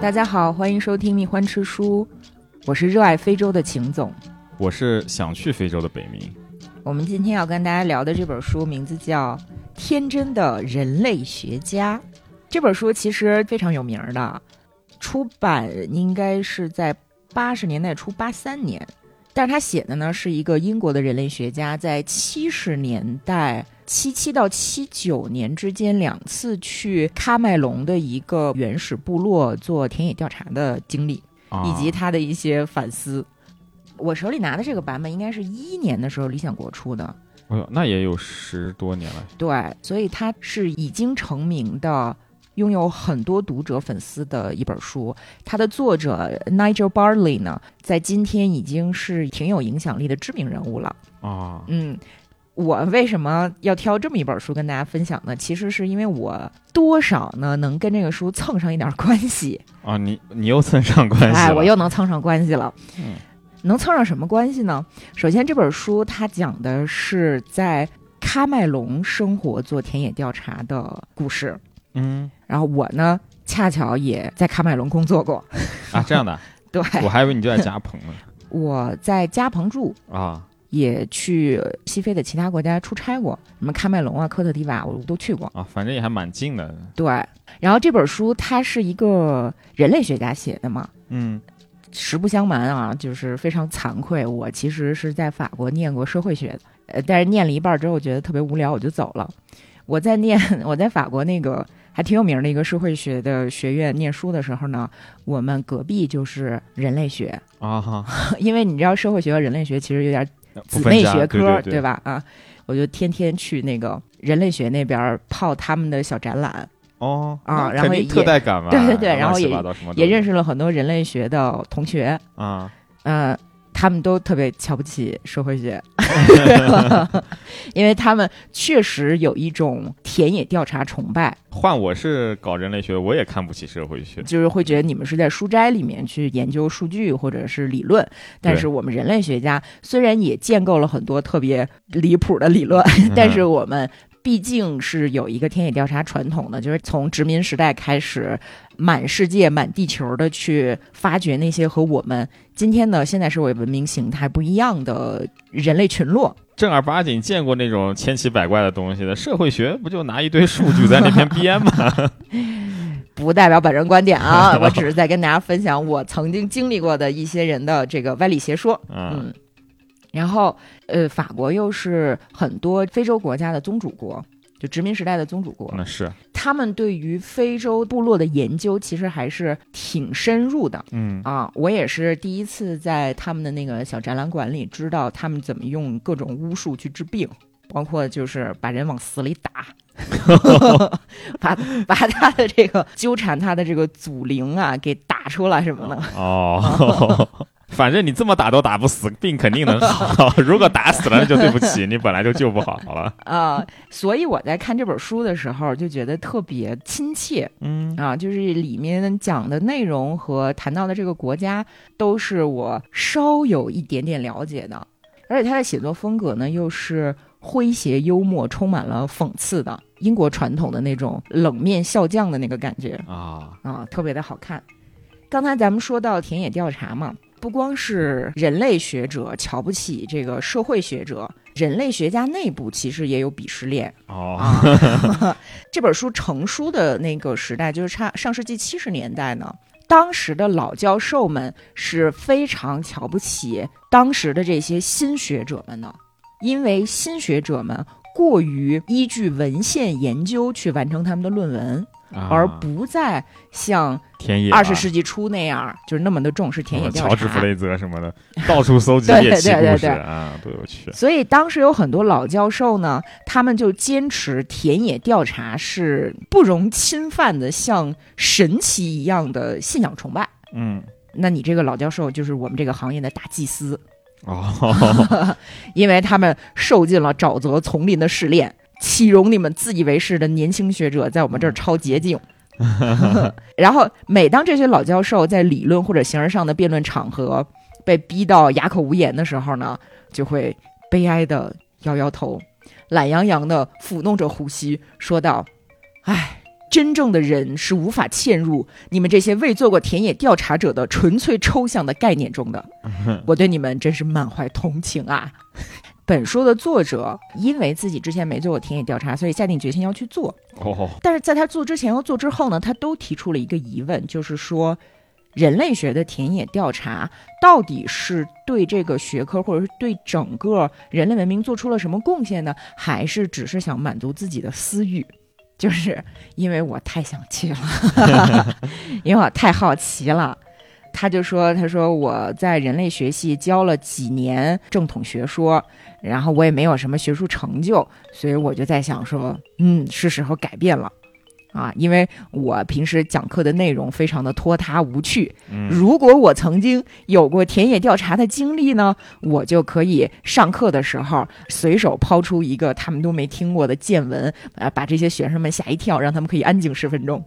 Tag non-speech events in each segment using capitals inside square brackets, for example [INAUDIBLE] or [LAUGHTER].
大家好，欢迎收听《蜜獾吃书》，我是热爱非洲的秦总。我是想去非洲的北冥。我们今天要跟大家聊的这本书名字叫《天真的人类学家》。这本书其实非常有名的，出版应该是在八十年代初，八三年。但是他写的呢是一个英国的人类学家，在七十年代七七到七九年之间两次去喀麦隆的一个原始部落做田野调查的经历，啊以及他的一些反思。我手里拿的这个版本应该是一一年的时候理想国出的，哎呦，那也有十多年了。对，所以他是已经成名的，拥有很多读者粉丝的一本书。它的作者 Nigel Barley 呢，在今天已经是挺有影响力的知名人物了。啊，嗯，我为什么要挑这么一本书跟大家分享呢？其实是因为我多少呢能跟这个书蹭上一点关系。啊，你你又蹭上关系了。哎，我又能蹭上关系了。嗯能蹭上什么关系呢？首先，这本书它讲的是在喀麦隆生活做田野调查的故事。嗯然后我呢，恰巧也在喀麦隆工作过。啊，这样的，[LAUGHS] 对，我还以为你就在加蓬呢。我在加蓬住，啊，也去西非的其他国家出差过，什么喀麦隆啊、科特迪瓦我都去过。啊，反正也还蛮近的。对，然后这本书它是一个人类学家写的嘛，嗯实不相瞒啊，就是非常惭愧，我其实是在法国念过社会学的，呃，但是念了一半之后觉得特别无聊，我就走了。我在念 [LAUGHS] 我在法国那个还挺有名的一个社会学的学院念书的时候呢，我们隔壁就是人类学，啊哈，[LAUGHS] 因为你知道社会学和人类学其实有点不姊妹学科，对对？吧？啊，我就天天去那个人类学那边泡他们的小展览，哦啊然后也特带感嘛。对对对然后也也认识了很多人类学的同学，啊。呃，他们都特别瞧不起社会学，[LAUGHS] 因为他们确实有一种田野调查崇拜，换我是搞人类学，我也看不起社会学。就是会觉得你们是在书斋里面去研究数据或者是理论，但是我们人类学家虽然也建构了很多特别离谱的理论，但是我们。毕竟是有一个田野调查传统的，就是从殖民时代开始，满世界、满地球的去发掘那些和我们今天的现代社会文明形态不一样的人类群落。正儿八经见过那种千奇百怪的东西的社会学，不就拿一堆数据在那边编吗？[LAUGHS] 不代表本人观点啊，[LAUGHS] 我只是在跟大家分享我曾经经历过的一些人的这个歪理邪说。嗯嗯，然后呃，法国又是很多非洲国家的宗主国，就殖民时代的宗主国，那是，他们对于非洲部落的研究其实还是挺深入的嗯啊。我也是第一次在他们的那个小展览馆里知道他们怎么用各种巫术去治病。包括就是把人往死里打，[LAUGHS] 把把他的这个纠缠他的这个祖灵啊给打出来什么的，哦。[LAUGHS] 反正你这么打都打不死，病肯定能好。[LAUGHS] 如果打死了，那就对不起，你本来就救不好了。啊、所以我在看这本书的时候就觉得特别亲切嗯啊，就是里面讲的内容和谈到的这个国家都是我稍有一点点了解的，而且他的写作风格呢又是诙谐幽默，充满了讽刺的英国传统的那种冷面笑匠的那个感觉啊，啊，特别的好看。刚才咱们说到田野调查嘛，不光是人类学者瞧不起这个社会学者，人类学家内部其实也有鄙视链。哦，啊，[LAUGHS] 这本书成书的那个时代，就是差上世纪七十年代呢。当时的老教授们是非常瞧不起当时的这些新学者们的，因为新学者们过于依据文献研究去完成他们的论文，啊而不再像田野二十世纪初那样，就是那么的重视田野调查。乔治弗雷泽什么的，到处搜集对猎奇故事啊，多有趣。所以当时有很多老教授呢，他们就坚持田野调查是不容侵犯的，像神奇一样的信仰崇拜。嗯，那你这个老教授就是我们这个行业的大祭司，哦，[LAUGHS] 因为他们受尽了沼泽丛林的试炼，岂容你们自以为是的年轻学者在我们这儿抄捷径？[LAUGHS] [LAUGHS] 然后，每当这些老教授在理论或者形而上的辩论场合被逼到哑口无言的时候呢，就会悲哀的摇摇头，懒洋洋的抚弄着胡须，说道：“唉，真正的人是无法嵌入你们这些未做过田野调查者的纯粹抽象的概念中的。我对你们真是满怀同情啊！”本书的作者因为自己之前没做过田野调查，所以下定决心要去做。哦，但是在他做之前和做之后呢，他都提出了一个疑问，就是说，人类学的田野调查到底是对这个学科或者是对整个人类文明做出了什么贡献呢？还是只是想满足自己的私欲？就是因为我太想去了，[LAUGHS] 因为我太好奇了。他就说：“他说我在人类学系教了几年正统学说，然后我也没有什么学术成就，所以我就在想说，嗯，是时候改变了，啊，因为我平时讲课的内容非常的拖沓无趣。如果我曾经有过田野调查的经历呢，我就可以上课的时候随手抛出一个他们都没听过的见闻，呃，把这些学生们吓一跳，让他们可以安静十分钟。[LAUGHS] ”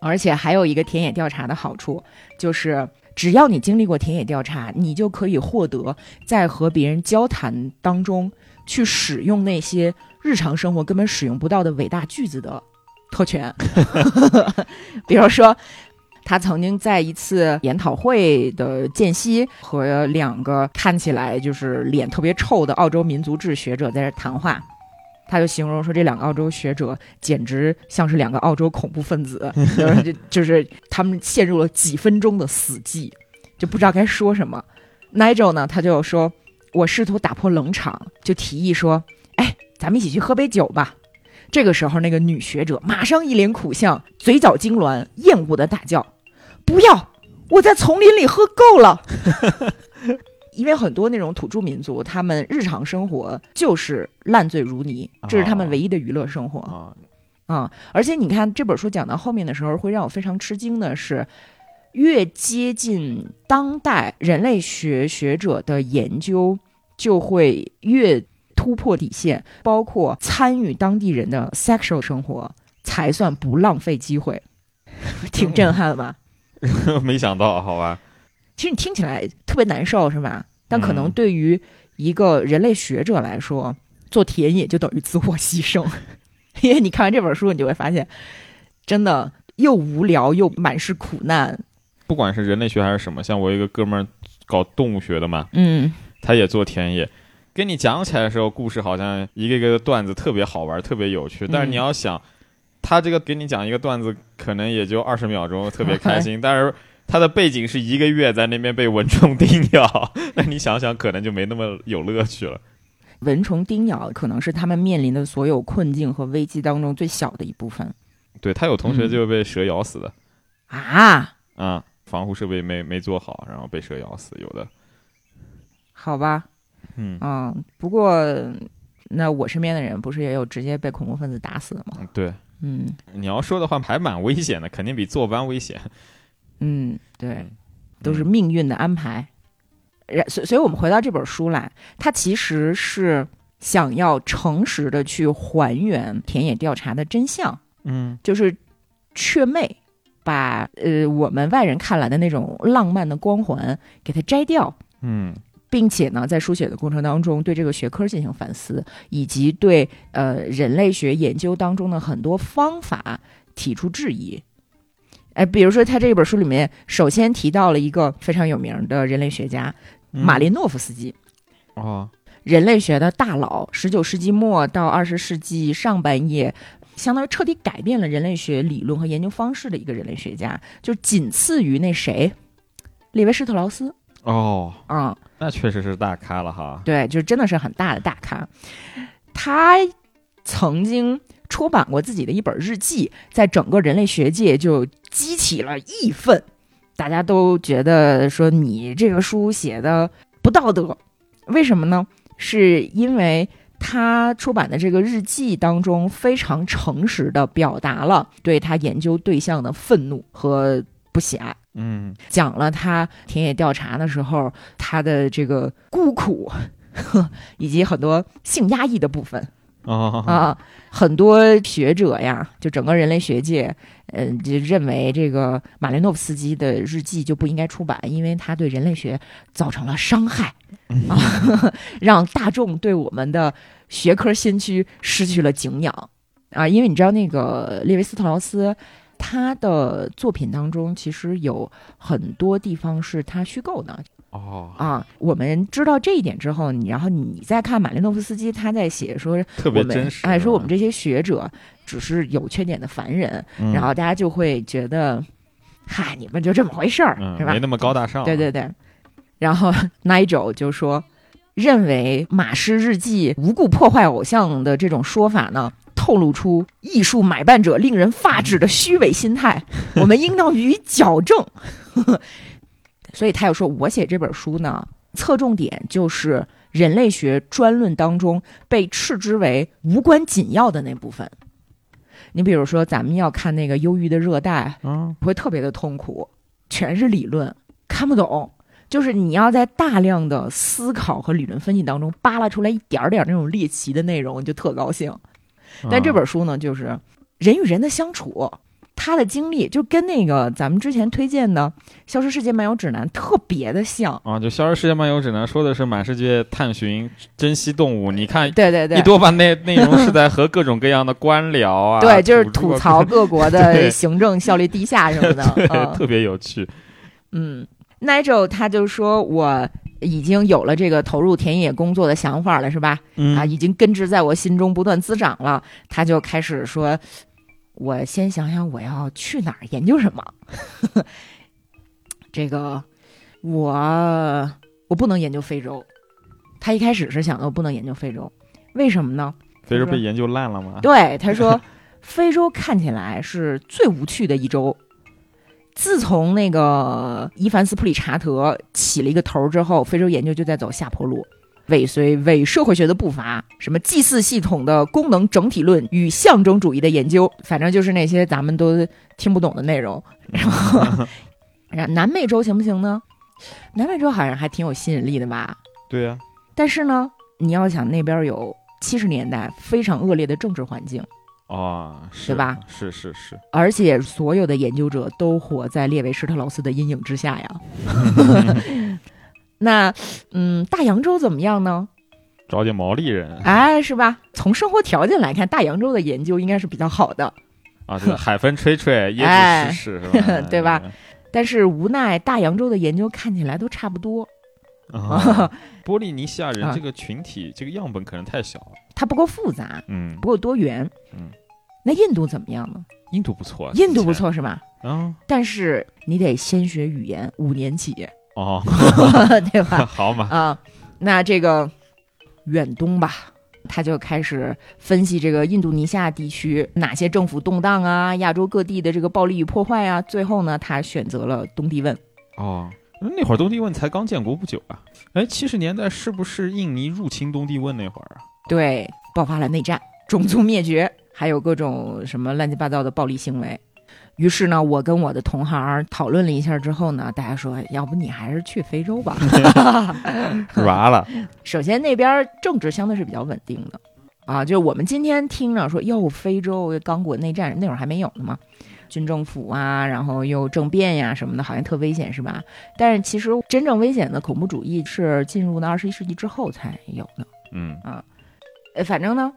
而且还有一个田野调查的好处，就是只要你经历过田野调查，你就可以获得在和别人交谈当中去使用那些日常生活根本使用不到的伟大句子的特权。[LAUGHS] 比如说，他曾经在一次研讨会的间隙，和两个看起来就是脸特别臭的澳洲民族志学者在这谈话。他就形容说，这两个澳洲学者简直像是两个澳洲恐怖分子，[LAUGHS] 就就是他们陷入了几分钟的死寂，就不知道该说什么。Nigel 呢，他就说：“我试图打破冷场，就提议说，哎，咱们一起去喝杯酒吧。”这个时候，那个女学者马上一脸苦相，嘴角痉挛，厌恶的大叫：“不要！我在丛林里喝够了。” [LAUGHS] 因为很多那种土著民族，他们日常生活就是烂醉如泥，这是他们唯一的娱乐生活啊啊！而且你看这本书讲到后面的时候，会让我非常吃惊的是，越接近当代人类学学者的研究，就会越突破底线，包括参与当地人的 sexual 生活，才算不浪费机会，[LAUGHS] 挺震撼吧？[LAUGHS] 没想到，好吧。其实你听起来特别难受，是吧？但可能对于一个人类学者来说，做田野就等于自我牺牲，[LAUGHS] 因为你看完这本书，你就会发现，真的又无聊又满是苦难。不管是人类学还是什么，像我一个哥们儿搞动物学的嘛，嗯，他也做田野，跟你讲起来的时候，故事好像一个一个的段子特别好玩，特别有趣。但是你要想，他这个给你讲一个段子，可能也就二十秒钟，特别开心，但是。他的背景是一个月在那边被蚊虫叮咬，[LAUGHS] 那你想想，可能就没那么有乐趣了。蚊虫叮咬可能是他们面临的所有困境和危机当中最小的一部分。对他有同学就被蛇咬死的啊啊！防护设备没没做好，然后被蛇咬死，有的。好吧，嗯嗯，不过那我身边的人不是也有直接被恐怖分子打死的吗？对，嗯，你要说的话还蛮危险的，肯定比坐班危险。嗯，对，都是命运的安排。然所所以，我们回到这本书来，它其实是想要诚实的去还原田野调查的真相。嗯，就是雀妹把呃我们外人看来的那种浪漫的光环给它摘掉。嗯，并且呢，在书写的过程当中，对这个学科进行反思，以及对呃人类学研究当中的很多方法提出质疑。哎，比如说，他这本书里面首先提到了一个非常有名的人类学家马林诺夫斯基，哦，人类学的大佬，十九世纪末到二十世纪上半叶，相当于彻底改变了人类学理论和研究方式的一个人类学家，就仅次于那谁，列维施特劳斯。哦，嗯，那确实是大咖了哈。对，就真的是很大的大咖。他曾经。出版过自己的一本日记，在整个人类学界就激起了义愤，大家都觉得说你这个书写的不道德，为什么呢？是因为他出版的这个日记当中非常诚实的表达了对他研究对象的愤怒和不喜爱，嗯，讲了他田野调查的时候他的这个孤苦，[LAUGHS] 以及很多性压抑的部分。哦啊。很多学者呀，就整个人类学界，嗯、就认为这个马连诺夫斯基的日记就不应该出版，因为他对人类学造成了伤害啊，[LAUGHS] 让大众对我们的学科先驱失去了敬仰啊。因为你知道，那个列维斯特劳斯。他的作品当中，其实有很多地方是他虚构的哦，啊。我们知道这一点之后，你然后你再看马林诺夫斯基，他在写说特别真实。哎，说我们这，些学者只是有缺点的凡人，嗯然后大家就会觉得，嗨，你们就这么回事儿，是吧嗯没？那么高大上。对对对。然后 Nigel 就说，认为马氏日记无故破坏偶像的这种说法呢，[LAUGHS] 透露出艺术买办者令人发指的虚伪心态，[LAUGHS] 我们应当予以矫正。所以他又说，我写这本书呢，侧重点就是人类学专论当中被斥之为无关紧要的那部分。你比如说，咱们要看那个《忧郁的热带》，嗯，会特别的痛苦，全是理论，看不懂。就是你要在大量的思考和理论分析当中扒拉出来一点儿点儿那种猎奇的内容，你就特高兴。但这本书呢，就是人与人的相处，他的经历就跟那个咱们之前推荐的《消失世界漫游指南》特别的像。啊，就《消失世界漫游指南》说的是满世界探寻珍稀动物，你看对对对一，多半内内容是在和各种各样的官僚啊，[LAUGHS] 对，就是吐槽各国的 [LAUGHS] 行政效率低下什么的。[LAUGHS] 对，嗯特别有趣。嗯，Nigel 他就说我已经有了这个投入田野工作的想法了，是吧？嗯啊，已经根植在我心中，不断滋长了。他就开始说：“我先想想我要去哪儿研究什么。[LAUGHS] 这个我我不能研究非洲。他一开始是想的我不能研究非洲，为什么呢？非洲被研究烂了吗？对，他说 [LAUGHS] 非洲看起来是最无趣的一周。自从那个伊凡斯普里查德起了一个头儿之后，非洲研究就在走下坡路，尾随伪社会学的步伐，什么祭祀系统的功能整体论与象征主义的研究，反正就是那些咱们都听不懂的内容。然后，[LAUGHS] 然南美洲行不行呢？南美洲好像还挺有吸引力的吧？对呀，但是呢，你要想那边有七十年代非常恶劣的政治环境。哦，是对吧？是是是，而且所有的研究者都活在列维施特劳斯的阴影之下呀。[LAUGHS] [LAUGHS] 那，嗯，大洋洲怎么样呢？找点毛利人哎，是吧？从生活条件来看，大洋洲的研究应该是比较好的。啊，这个海风吹吹，椰哎子试试，是吧？[LAUGHS] 对吧但是无奈，大洋洲的研究看起来都差不多，啊，[LAUGHS] 波利尼西亚人啊这个群体，这个样本可能太小了。它不够复杂，嗯，不够多元。嗯，那印度怎么样呢？印度不错，印度不错是吧？前啊。但是你得先学语言，五年起，哦，[LAUGHS] 对吧？[LAUGHS] 好嘛，啊，那这个远东吧，他就开始分析这个印度尼西亚地区哪些政府动荡啊，亚洲各地的这个暴力与破坏啊。最后呢，他选择了东帝汶。哦，那会儿东帝汶才刚建国不久啊。哎，七十年代是不是印尼入侵东帝汶那会儿啊？对，爆发了内战、种族灭绝，还有各种什么乱七八糟的暴力行为。于是呢，我跟我的同行讨论了一下之后呢，大家说，要不你还是去非洲吧。[LAUGHS] 软了，[LAUGHS] 首先那边政治相对是比较稳定的啊，就我们今天听着说，哟，非洲刚果内战那会儿还没有呢嘛，军政府啊，然后又政变呀什么的，好像特危险是吧？但是其实真正危险的恐怖主义是进入到二十一世纪之后才有的。嗯，呃，反正呢，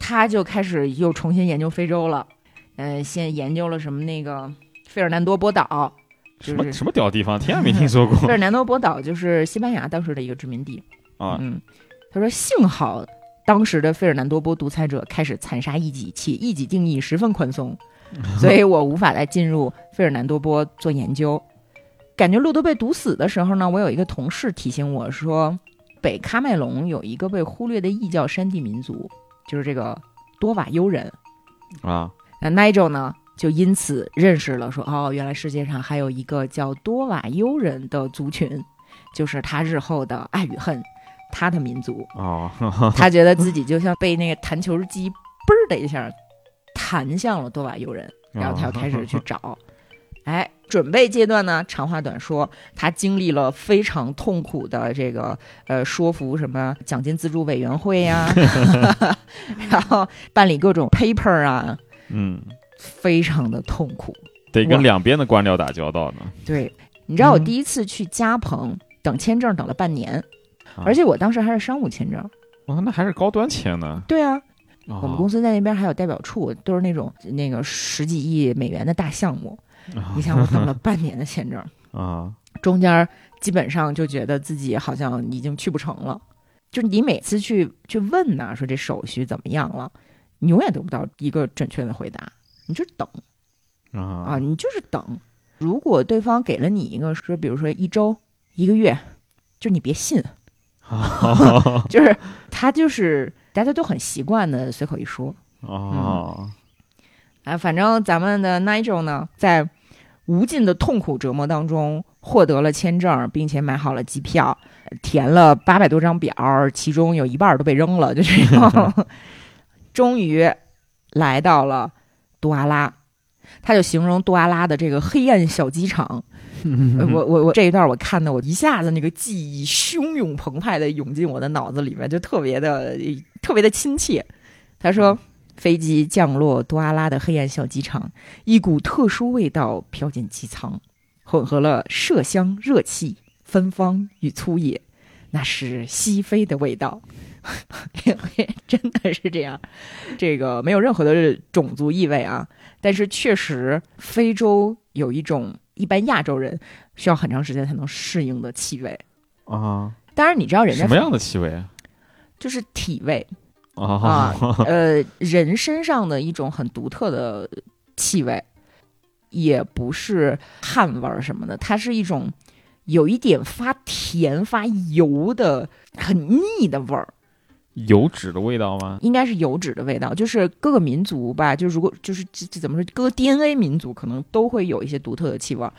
他就开始又重新研究非洲了，嗯、先研究了什么那个费尔南多波岛，就是什么什么屌地方，听也没听说过费尔南多波岛就是西班牙当时的一个殖民地。啊。嗯，他说幸好当时的费尔南多波独裁者开始残杀异己，且异己定义十分宽松，所以我无法再进入费尔南多波做研究。感觉路都被堵死的时候呢，我有一个同事提醒我说，北喀麦隆有一个被忽略的异教山地民族，就是这个多瓦尤人。啊，那 Nigel 呢，就因此认识了说，哦，原来世界上还有一个叫多瓦尤人的族群，就是他日后的爱与恨，他的民族。哦，他觉得自己就像被那个弹球机嘣儿的一下弹向了多瓦尤人，然后他又开始去找，哎，准备阶段呢，长话短说，他经历了非常痛苦的这个呃说服什么奖金资助委员会呀，[LAUGHS] 然后办理各种 paper 啊，嗯，非常的痛苦。得跟两边的官僚打交道呢。对，你知道我嗯第一次去加蓬等签证等了半年，啊而且我当时还是商务签证。哦，那还是高端签呢。对啊，我我们公司在那边还有代表处，都是那种那个十几亿美元的大项目。你想，我等了半年的签证，[LAUGHS] 啊，中间基本上就觉得自己好像已经去不成了。就是你每次去去问呐、说这手续怎么样了，你永远得不到一个准确的回答，你就等啊，啊你就是等。如果对方给了你一个说，比如说一周、一个月，就你别信，啊 [LAUGHS] 就是他就是大家都很习惯的随口一说。啊！啊，反正咱们的 Nigel 呢，在无尽的痛苦折磨当中获得了签证，并且买好了机票，填了八百多张表，其中有一半儿都被扔了，就这样，[LAUGHS] 终于来到了杜阿拉。他就形容杜阿拉的这个黑暗小机场，呃 [LAUGHS] 我我我这一段我看的，我一下子那个记忆汹涌澎湃的涌进我的脑子里面，就特别的特别的亲切。他说，飞机降落杜阿拉的黑暗小机场，一股特殊味道飘进机舱，混合了麝香、热气、芬芳与粗野，那是西非的味道。[LAUGHS] 真的是这样，这个没有任何的种族意味啊，但是确实非洲有一种一般亚洲人需要很长时间才能适应的气味。啊，当然，你知道人家什么样的气味啊？就是体味，啊啊，呃，人身上的一种很独特的气味，也不是汗味儿什么的，它是一种有一点发甜、发油的很腻的味儿，油脂的味道吗？应该是油脂的味道。就是各个民族吧，就如果就是这这怎么说，各个 DNA 民族可能都会有一些独特的气味儿。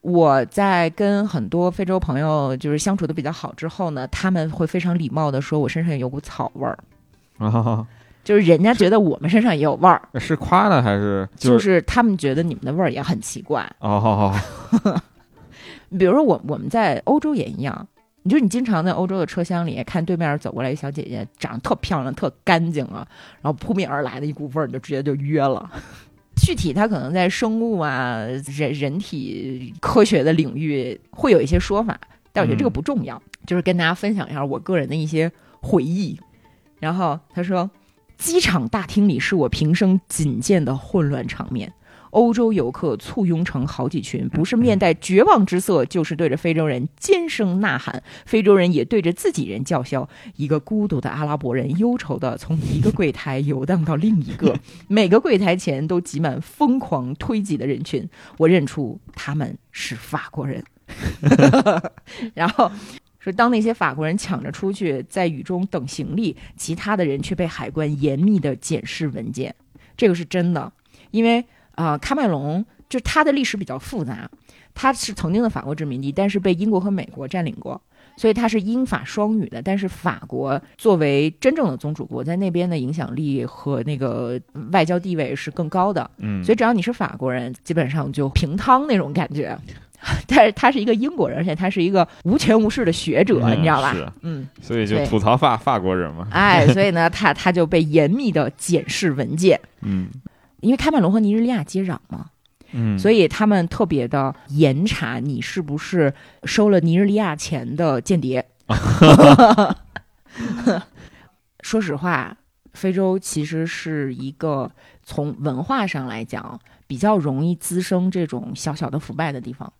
我在跟很多非洲朋友就是相处的比较好之后呢，他们会非常礼貌的说我身上有股草味儿。[LAUGHS] 啊，就是人家觉得我们身上也有味儿，是夸呢还是就是是他们觉得你们的味儿也很奇怪。哦？[LAUGHS] 比如说我我们在欧洲也一样，你就你经常在欧洲的车厢里看对面走过来一小姐姐，长得特漂亮、特干净啊，然后扑面而来的一股味儿，你就直接就约了。[LAUGHS] 具体它可能在生物啊、人人体科学的领域会有一些说法，但我觉得这个不重要，就是跟大家分享一下我个人的一些回忆。然后他说，机场大厅里是我平生仅见的混乱场面。欧洲游客簇拥成好几群，不是面带绝望之色，就是对着非洲人尖声呐喊。非洲人也对着自己人叫嚣。一个孤独的阿拉伯人忧愁的从一个柜台游荡到另一个，[LAUGHS] 每个柜台前都挤满疯狂推挤的人群。我认出他们是法国人。[LAUGHS] 然后说，当那些法国人抢着出去在雨中等行李，其他的人却被海关严密的检视文件。这个是真的，因为啊、呃喀麦隆就它的历史比较复杂，它是曾经的法国殖民地，但是被英国和美国占领过。所以它是英法双语的，但是法国作为真正的宗主国，在那边的影响力和那个外交地位是更高的。嗯，所以只要你是法国人，基本上就平汤那种感觉。[LAUGHS] 但是他是一个英国人，而且他是一个无权无势的学者，嗯你知道吧是？嗯，所以就吐槽法法国人嘛。哎，[LAUGHS] 所以呢，他他就被严密的检视文件，嗯因为喀麦隆和尼日利亚接壤嘛，嗯，所以他们特别的严查你是不是收了尼日利亚钱的间谍。[LAUGHS] 说实话，非洲其实是一个从文化上来讲比较容易滋生这种小小的腐败的地方，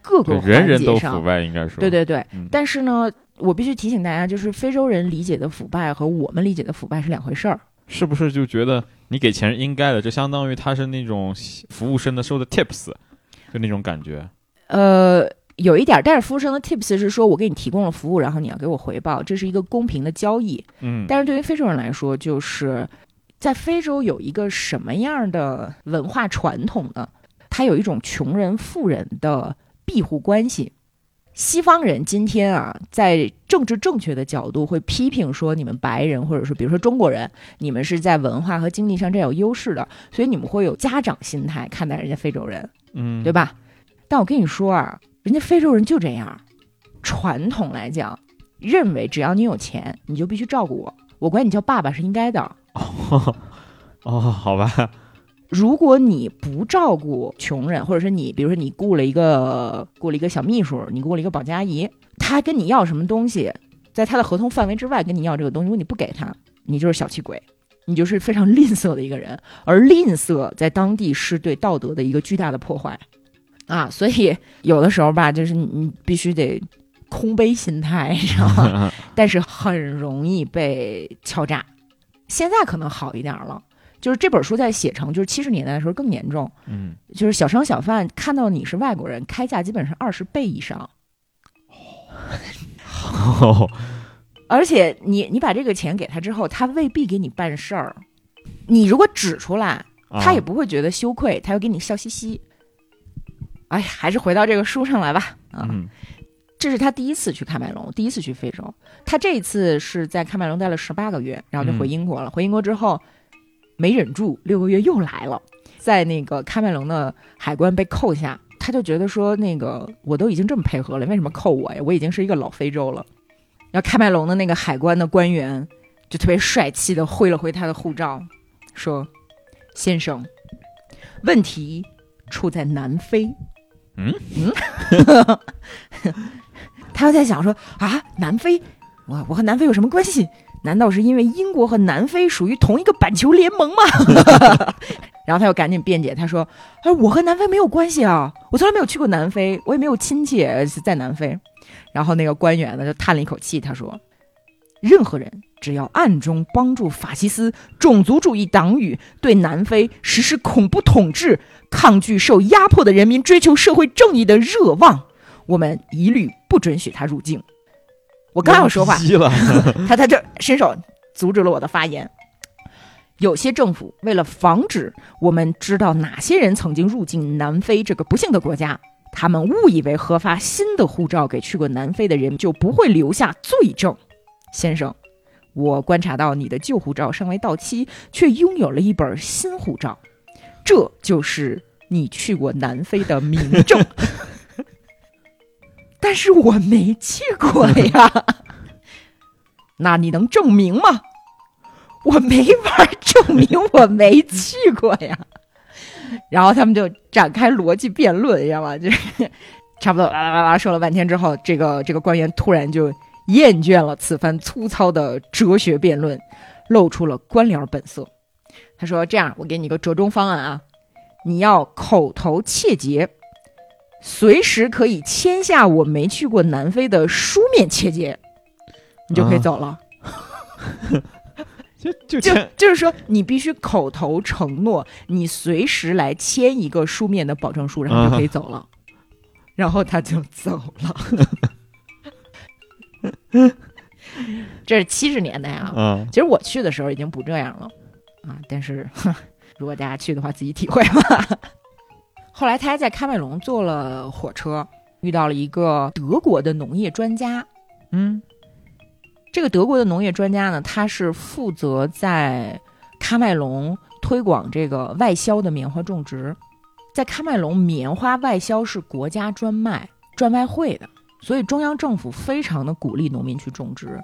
各个对人人都环节上。腐败，应该说。对对对，嗯。但是呢，我必须提醒大家，就是非洲人理解的腐败和我们理解的腐败是两回事儿。是不是就觉得你给钱是应该的？就相当于他是那种服务生的收的 tips，就那种感觉。呃，有一点儿，但是服务生的 tips 是说我给你提供了服务，然后你要给我回报，这是一个公平的交易。嗯，但是对于非洲人来说，就是在非洲有一个什么样的文化传统呢？它有一种穷人富人的庇护关系。西方人今天啊，在政治正确的角度会批评说，你们白人或者说比如说中国人，你们是在文化和经济上占有优势的，所以你们会有家长心态看待人家非洲人，嗯，对吧？但我跟你说啊，人家非洲人就这样，传统来讲，认为只要你有钱，你就必须照顾我，我管你叫爸爸是应该的。[LAUGHS] 哦，好吧，如果你不照顾穷人，或者是你，比如说你雇了一个雇了一个小秘书，你雇了一个保洁阿姨，他跟你要什么东西，在他的合同范围之外跟你要这个东西，如果你不给他，你就是小气鬼，你就是非常吝啬的一个人。而吝啬在当地是对道德的一个巨大的破坏啊！所以有的时候吧，就是你你必须得空杯心态，你知道吗？[LAUGHS] 但是很容易被敲诈。现在可能好一点了。就是这本书在写成，就是七十年代的时候更严重。嗯，就是小商小贩看到你是外国人，开价基本上二十倍以上。哦，而且你你把这个钱给他之后，他未必给你办事儿。你如果指出来，他也不会觉得羞愧，他会给你笑嘻嘻。哎，还是回到这个书上来吧。啊，这是他第一次去喀麦隆，第一次去非洲。他这一次是在喀麦隆待了十八个月，然后就回英国了。回英国之后。没忍住，六个月又来了，在那个喀麦隆的海关被扣下，他就觉得说，那个我都已经这么配合了，为什么扣我呀？我已经是一个老非洲了。然后喀麦隆的那个海关的官员就特别帅气的挥了挥他的护照，说：“先生，问题出在南非。”嗯嗯，[LAUGHS] 他又在想说啊，南非，我我和南非有什么关系？难道是因为英国和南非属于同一个板球联盟吗？[LAUGHS] 然后他又赶紧辩解，他说：“哎，我和南非没有关系啊，我从来没有去过南非，我也没有亲戚在南非。”然后那个官员呢就叹了一口气，他说：“任何人只要暗中帮助法西斯种族主义党羽对南非实施恐怖统治，抗拒受压迫的人民追求社会正义的热望，我们一律不准许他入境。”我刚要说话，[LAUGHS] 他他这伸手阻止了我的发言。有些政府为了防止我们知道哪些人曾经入境南非这个不幸的国家，他们误以为核发新的护照给去过南非的人就不会留下罪证。先生，我观察到你的旧护照尚未到期，却拥有了一本新护照，这就是你去过南非的明证。[LAUGHS] 但是我没去过呀，[LAUGHS] 那你能证明吗？我没法证明我没去过呀。[LAUGHS] 然后他们就展开逻辑辩论，你知道吗？就是 [LAUGHS] 差不多啦啦啦啦说了半天之后，这个这个官员突然就厌倦了此番粗糙的哲学辩论，露出了官僚本色。他说：“这样，我给你个折中方案啊，你要口头切结。”随时可以签下我没去过南非的书面切结，你就可以走了。[LAUGHS] 就就就就是说，你必须口头承诺，你随时来签一个书面的保证书，然后就可以走了。然后他就走了。[LAUGHS] 这是七十年代啊。嗯，其实我去的时候已经不这样了啊。但是 [LAUGHS] 如果大家去的话，自己体会吧。后来他还在喀麦隆坐了火车，遇到了一个德国的农业专家。嗯，这个德国的农业专家呢，他是负责在喀麦隆推广这个外销的棉花种植。在喀麦隆，棉花外销是国家专卖、赚外汇的，所以中央政府非常的鼓励农民去种植。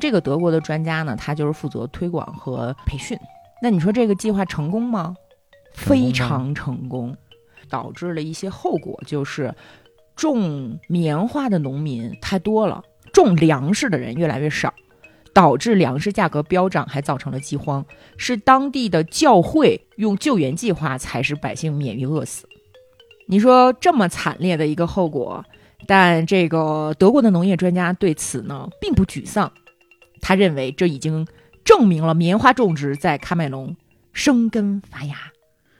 这个德国的专家呢，他就是负责推广和培训。那你说这个计划成功吗？非常成功。导致了一些后果，就是种棉花的农民太多了，种粮食的人越来越少，导致粮食价格飙涨，还造成了饥荒。是当地的教会用救援计划，才使百姓免于饿死。你说这么惨烈的一个后果，但这个德国的农业专家对此呢并不沮丧，他认为这已经证明了棉花种植在喀麦隆生根发芽。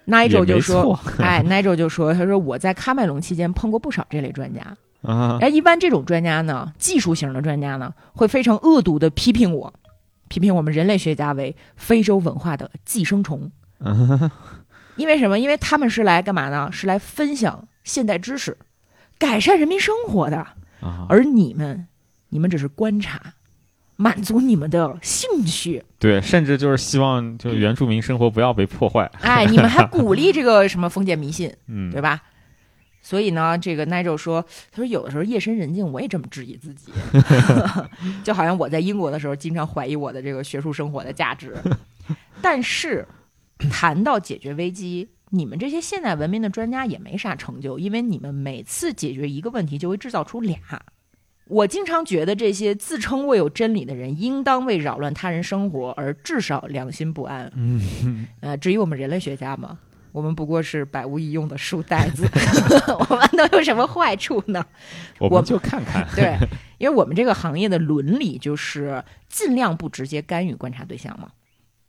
Nigel 就说：“哎，Nigel 就说，他说我在喀麦隆期间碰过不少这类专家啊。哎，一般这种专家呢，技术型的专家呢，会非常恶毒的批评我，批评我们人类学家为非洲文化的寄生虫。因为什么？因为他们是来干嘛呢？是来分享现代知识，改善人民生活的。而你们，你们只是观察。”满足你们的兴趣，对，甚至就是希望，就是原住民生活不要被破坏。哎，你们还鼓励这个什么封建迷信，[LAUGHS] 嗯，对吧？所以呢，这个 Nigel 说，他说有的时候夜深人静，我也这么质疑自己，[LAUGHS] 就好像我在英国的时候，经常怀疑我的这个学术生活的价值。但是谈到解决危机，你们这些现代文明的专家也没啥成就，因为你们每次解决一个问题，就会制造出俩。我经常觉得这些自称握有真理的人，应当为扰乱他人生活而至少良心不安。嗯，呃，至于我们人类学家嘛，我们不过是百无一用的书呆子，[LAUGHS] 我们能有什么坏处呢？我我们就看看。对，因为我们这个行业的伦理就是尽量不直接干预观察对象嘛。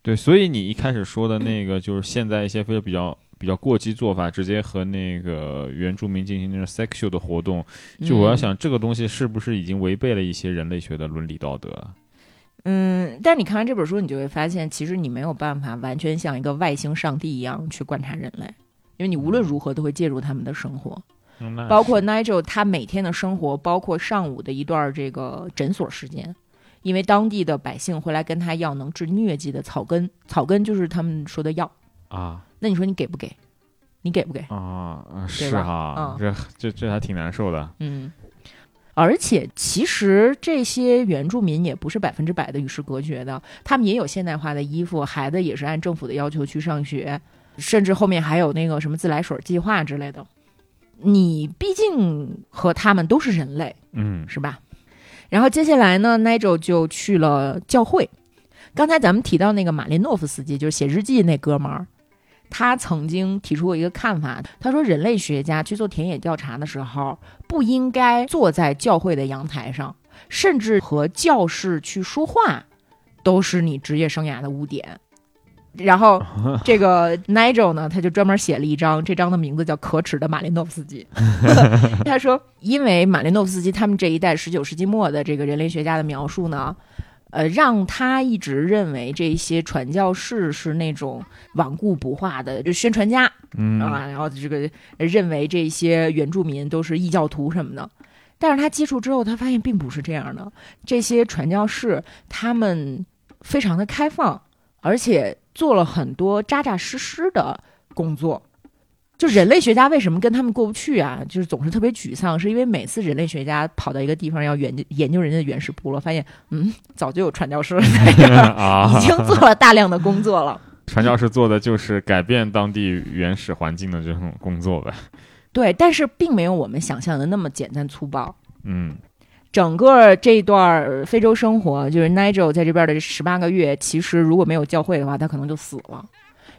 对，所以你一开始说的那个，就是现在一些非常比较比较过激做法，直接和那个原住民进行那种 sexual 的活动，就我要嗯想这个东西是不是已经违背了一些人类学的伦理道德？嗯，但你看完这本书，你就会发现，其实你没有办法完全像一个外星上帝一样去观察人类，因为你无论如何都会介入他们的生活，包括 Nigel 他每天的生活，包括上午的一段这个诊所时间。因为当地的百姓会来跟他要能治疟疾的草根，草根就是他们说的药。啊那你说你给不给？你给不给？啊啊是吧哈，嗯这这这还挺难受的。嗯，而且其实这些原住民也不是百分之百的与世隔绝的，他们也有现代化的衣服，孩子也是按政府的要求去上学，甚至后面还有那个什么自来水计划之类的。你毕竟和他们都是人类，嗯是吧？然后接下来呢，Nigel 就去了教会。刚才咱们提到那个马林诺夫斯基，就是写日记那哥们儿，他曾经提出过一个看法，他说人类学家去做田野调查的时候，不应该坐在教会的阳台上，甚至和教士去说话，都是你职业生涯的污点。然后 [LAUGHS] 这个 Nigel 呢，他就专门写了一章，这章的名字叫《可耻的马林诺夫斯基》。[LAUGHS] 他说，因为马林诺夫斯基他们这一代十九世纪末的这个人类学家的描述呢，呃，让他一直认为这些传教士是那种顽固不化的就宣传家嗯啊，然后这个认为这些原住民都是异教徒什么的。但是他接触之后，他发现并不是这样的。这些传教士他们非常的开放，而且做了很多扎扎实实的工作。就人类学家为什么跟他们过不去啊？就是总是特别沮丧，是因为每次人类学家跑到一个地方要研究研究人家的原始部落，发现嗯，早就有传教士在这儿，啊 [LAUGHS] 已经做了大量的工作了。[LAUGHS] 传教士做的就是改变当地原始环境的这种工作呗。对，但是并没有我们想象的那么简单粗暴。嗯整个这段非洲生活，就是 Nigel 在这边的十八个月，其实如果没有教会的话，他可能就死了。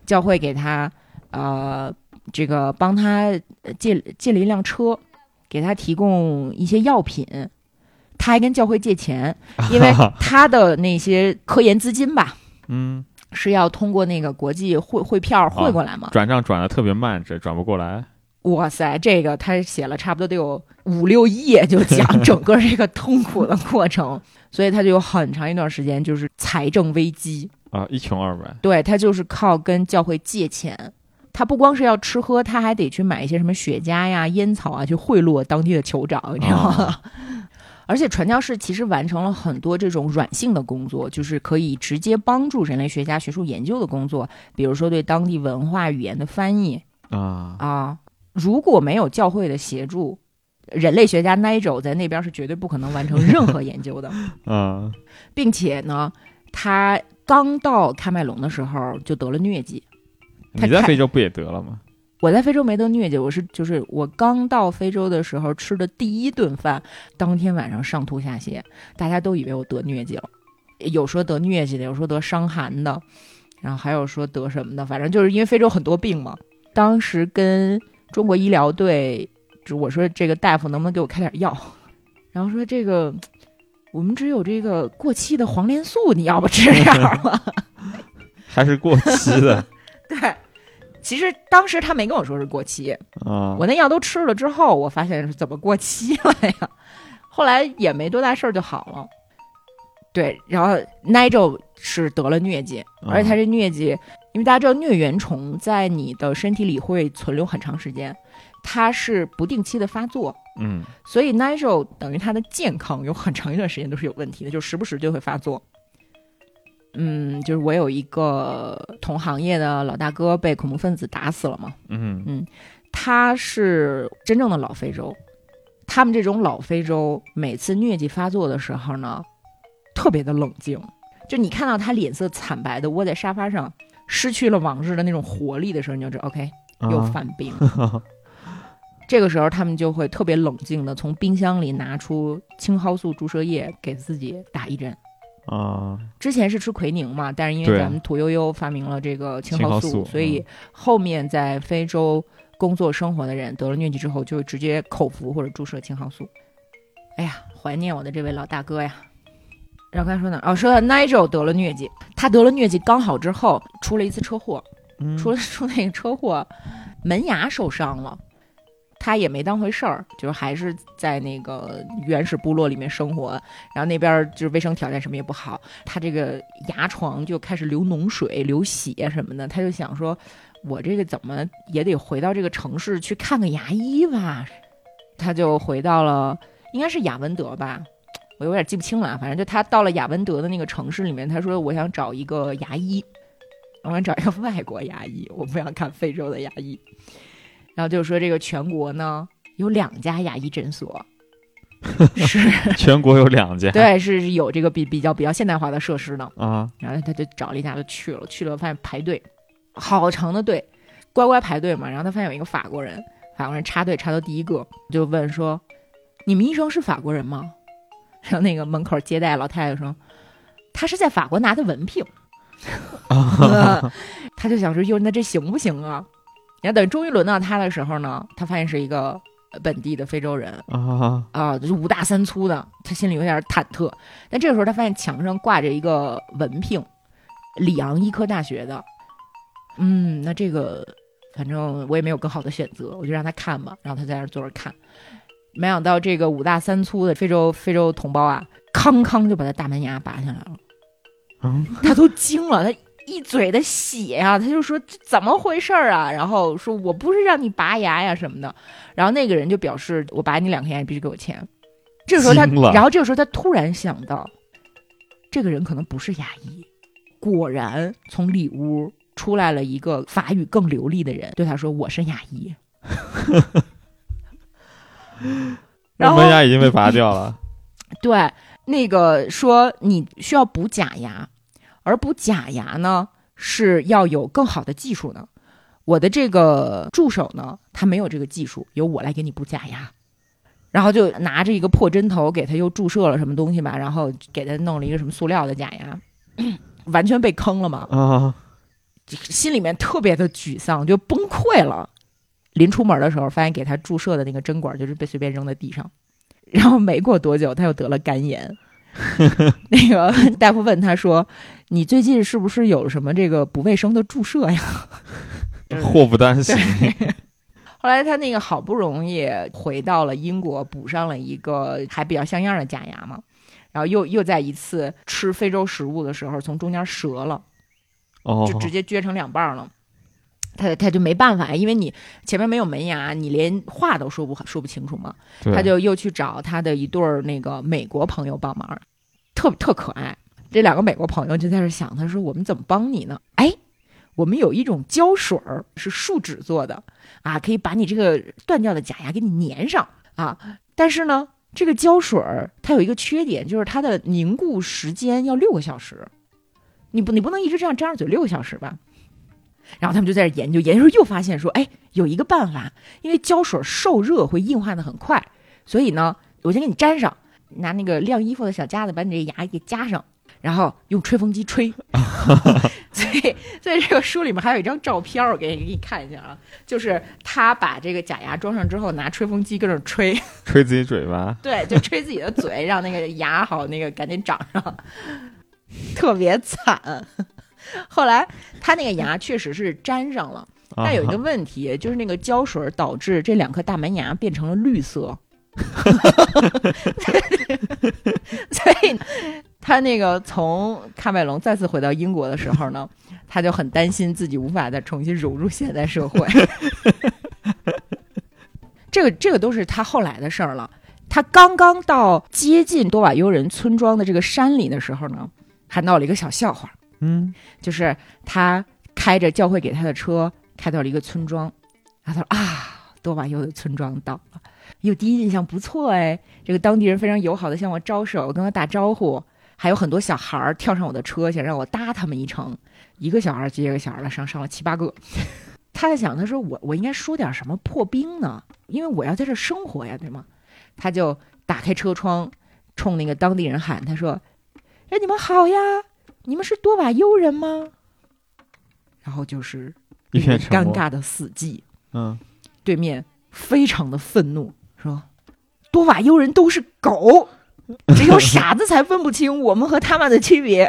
教会给他呃这个帮他呃借借了一辆车，给他提供一些药品，他还跟教会借钱，[LAUGHS] 因为他的那些科研资金吧嗯，是要通过那个国际汇汇票汇过来嘛。转账转的特别慢，这转不过来。哇塞，这个他写了差不多得有五六页，就讲整个这个痛苦的过程，[LAUGHS] 所以他就有很长一段时间就是财政危机。啊，一穷二白。对他就是靠跟教会借钱，他不光是要吃喝，他还得去买一些什么雪茄呀、烟草啊，去贿赂当地的酋长，你知道吗？[LAUGHS] 而且传教士其实完成了很多这种软性的工作，就是可以直接帮助人类学家学术研究的工作，比如说对当地文化语言的翻译，啊，啊，如果没有教会的协助，人类学家 Nigel 在那边是绝对不可能完成任何研究的，[LAUGHS] 啊，并且呢，他刚到喀麦隆的时候就得了疟疾。他你在非洲不也得了吗？我在非洲没得疟疾，我是就是我刚到非洲的时候吃的第一顿饭，当天晚上上吐下泻，大家都以为我得疟疾了，有说得疟疾的，有说得伤寒的，然后还有说得什么的，反正就是因为非洲很多病嘛。当时跟中国医疗队，就我说这个大夫能不能给我开点药，然后说这个我们只有这个过期的黄连素，你要不吃点儿吗？[LAUGHS] 还是过期的对。其实当时他没跟我说是过期，啊？我那药都吃了之后，我发现是怎么过期了呀？后来也没多大事儿就好了。对，然后 Nigel 是得了疟疾，嗯而且他这疟疾，因为大家知道疟原虫在你的身体里会存留很长时间，它是不定期的发作，嗯所以 Nigel 等于他的健康有很长一段时间都是有问题的，就时不时就会发作。嗯，就是我有一个同行业的老大哥被恐怖分子打死了嘛，嗯他是真正的老非洲，他们这种老非洲每次疟疾发作的时候呢，特别的冷静，就你看到他脸色惨白的窝在沙发上，失去了往日的那种活力的时候，你就知道 OK 又啊犯病了。这个时候，他们就会特别冷静的从冰箱里拿出青蒿素注射液给自己打一针。啊，之前是吃奎宁嘛，但是因为咱们屠呦呦发明了这个青蒿素，素所以后面在非洲工作生活的人得了疟疾之后，就直接口服或者注射青蒿素。哎呀，怀念我的这位老大哥呀！然后刚才说哪儿？哦，说到 Nigel 得了疟疾，他得了疟疾刚好之后出了一次车祸，嗯出了 [LAUGHS] 出那个车祸，门牙受伤了。他也没当回事儿，就是还是在那个原始部落里面生活，然后那边儿就是卫生条件什么也不好，他这个牙床就开始流脓水、流血什么的，他就想说，我这个怎么也得回到这个城市去看个牙医吧，他就回到了应该是雅文德吧，我有点记不清了，反正就他到了雅文德的那个城市里面，他说我想找一个牙医，我想找一个外国牙医，我不想看非洲的牙医。然后就说这个全国呢有两家牙医诊所，[LAUGHS] 是全国有两家，对是有这个比比较比较现代化的设施呢。啊，然后他就找了一家就去了，去了发现排队，好长的队，乖乖排队嘛。然后他发现有一个法国人，法国人插队插到第一个，就问说：“你们医生是法国人吗？”然后那个门口接待老太太说：“他是在法国拿的文凭。[LAUGHS] ”他就想说：“哟，那这行不行啊？”然后等终于轮到他的时候呢，他发现是一个本地的非洲人，啊，啊，就是五大三粗的，他心里有点忐忑。但这个时候，他发现墙上挂着一个文凭，里昂医科大学的。嗯，那这个反正我也没有更好的选择，我就让他看吧。然后他在那儿坐着看，没想到这个五大三粗的非洲非洲同胞啊，康康就把他大门牙拔下来了。嗯，他都惊了，他一嘴的血呀、他就说这怎么回事儿啊？然后说我不是让你拔牙呀什么的。然后那个人就表示我拔你两颗牙，你必须给我钱。这个时候他，然后这个时候他突然想到，这个人可能不是牙医。果然，从里屋出来了一个法语更流利的人，对他说：“我是牙医。”然后门牙已经被拔掉了，[LAUGHS] 对，那个说你需要补假牙，而补假牙呢是要有更好的技术的。我的这个助手呢，他没有这个技术，由我来给你补假牙。然后就拿着一个破针头给他又注射了什么东西吧，然后给他弄了一个什么塑料的假牙，[COUGHS] 完全被坑了嘛，啊，心里面特别的沮丧，就崩溃了。临出门的时候，发现给他注射的那个针管就是被随便扔在地上，然后没过多久，他又得了肝炎。[LAUGHS] 那个大夫问他说：“你最近是不是有什么这个不卫生的注射呀 [LAUGHS] 祸不单行，？” [LAUGHS] 后来他那个好不容易回到了英国，补上了一个还比较像样的假牙嘛，然后又又在一次吃非洲食物的时候从中间折了。哦就，直接撅成两半儿了。他他就没办法，因为你前面没有门牙，你连话都说不说不清楚嘛。他就又去找他的一对儿那个美国朋友帮忙，特特可爱。这两个美国朋友就在这想，他说我们怎么帮你呢？哎，我们有一种胶水儿是树脂做的啊，可以把你这个断掉的假牙给你粘上啊。但是呢，这个胶水儿它有一个缺点，就是它的凝固时间要六个小时。你不，你不能一直这样张着嘴六个小时吧？然后他们就在这研究，研究又发现说，哎，有一个办法，因为胶水受热会硬化的很快，所以呢，我先给你粘上，拿那个晾衣服的小夹子把你这牙给夹上，然后用吹风机吹。[LAUGHS] 所以，所以这个书里面还有一张照片，我给你给你看一下啊，就是他把这个假牙装上之后，拿吹风机跟着吹，吹自己嘴巴，[LAUGHS] 对，就吹自己的嘴，[LAUGHS] 让那个牙好那个赶紧长上，特别惨。后来他那个牙确实是粘上了，但有一个啊问题，就是那个胶水导致这两颗大门牙变成了绿色，所以他那个从喀麦隆再次回到英国的时候呢，[LAUGHS] 他就很担心自己无法再重新融入现代社会。[LAUGHS] 这个这个都是他后来的事儿了。他刚刚到接近多瓦尤人村庄的这个山里的时候呢，还闹了一个小笑话。嗯，就是他开着教会给他的车开到了一个村庄，然后他说啊，多瓦尤的村庄到了。哟，第一印象不错哎，这个当地人非常友好的向我招手，跟我打招呼，还有很多小孩儿跳上我的车，想让我搭他们一程，一个小孩接一个小孩的上，上了七八个。[LAUGHS] 他在想，他说我我应该说点什么破冰呢？因为我要在这生活呀，对吗？他就打开车窗，冲那个当地人喊，他说：“哎，你们好呀，你们是多瓦尤人吗？”然后就是一片尴尬的死寂。嗯，对面非常的愤怒，说：“多瓦尤人都是狗，只有傻子才分不清我们和他们的区别。”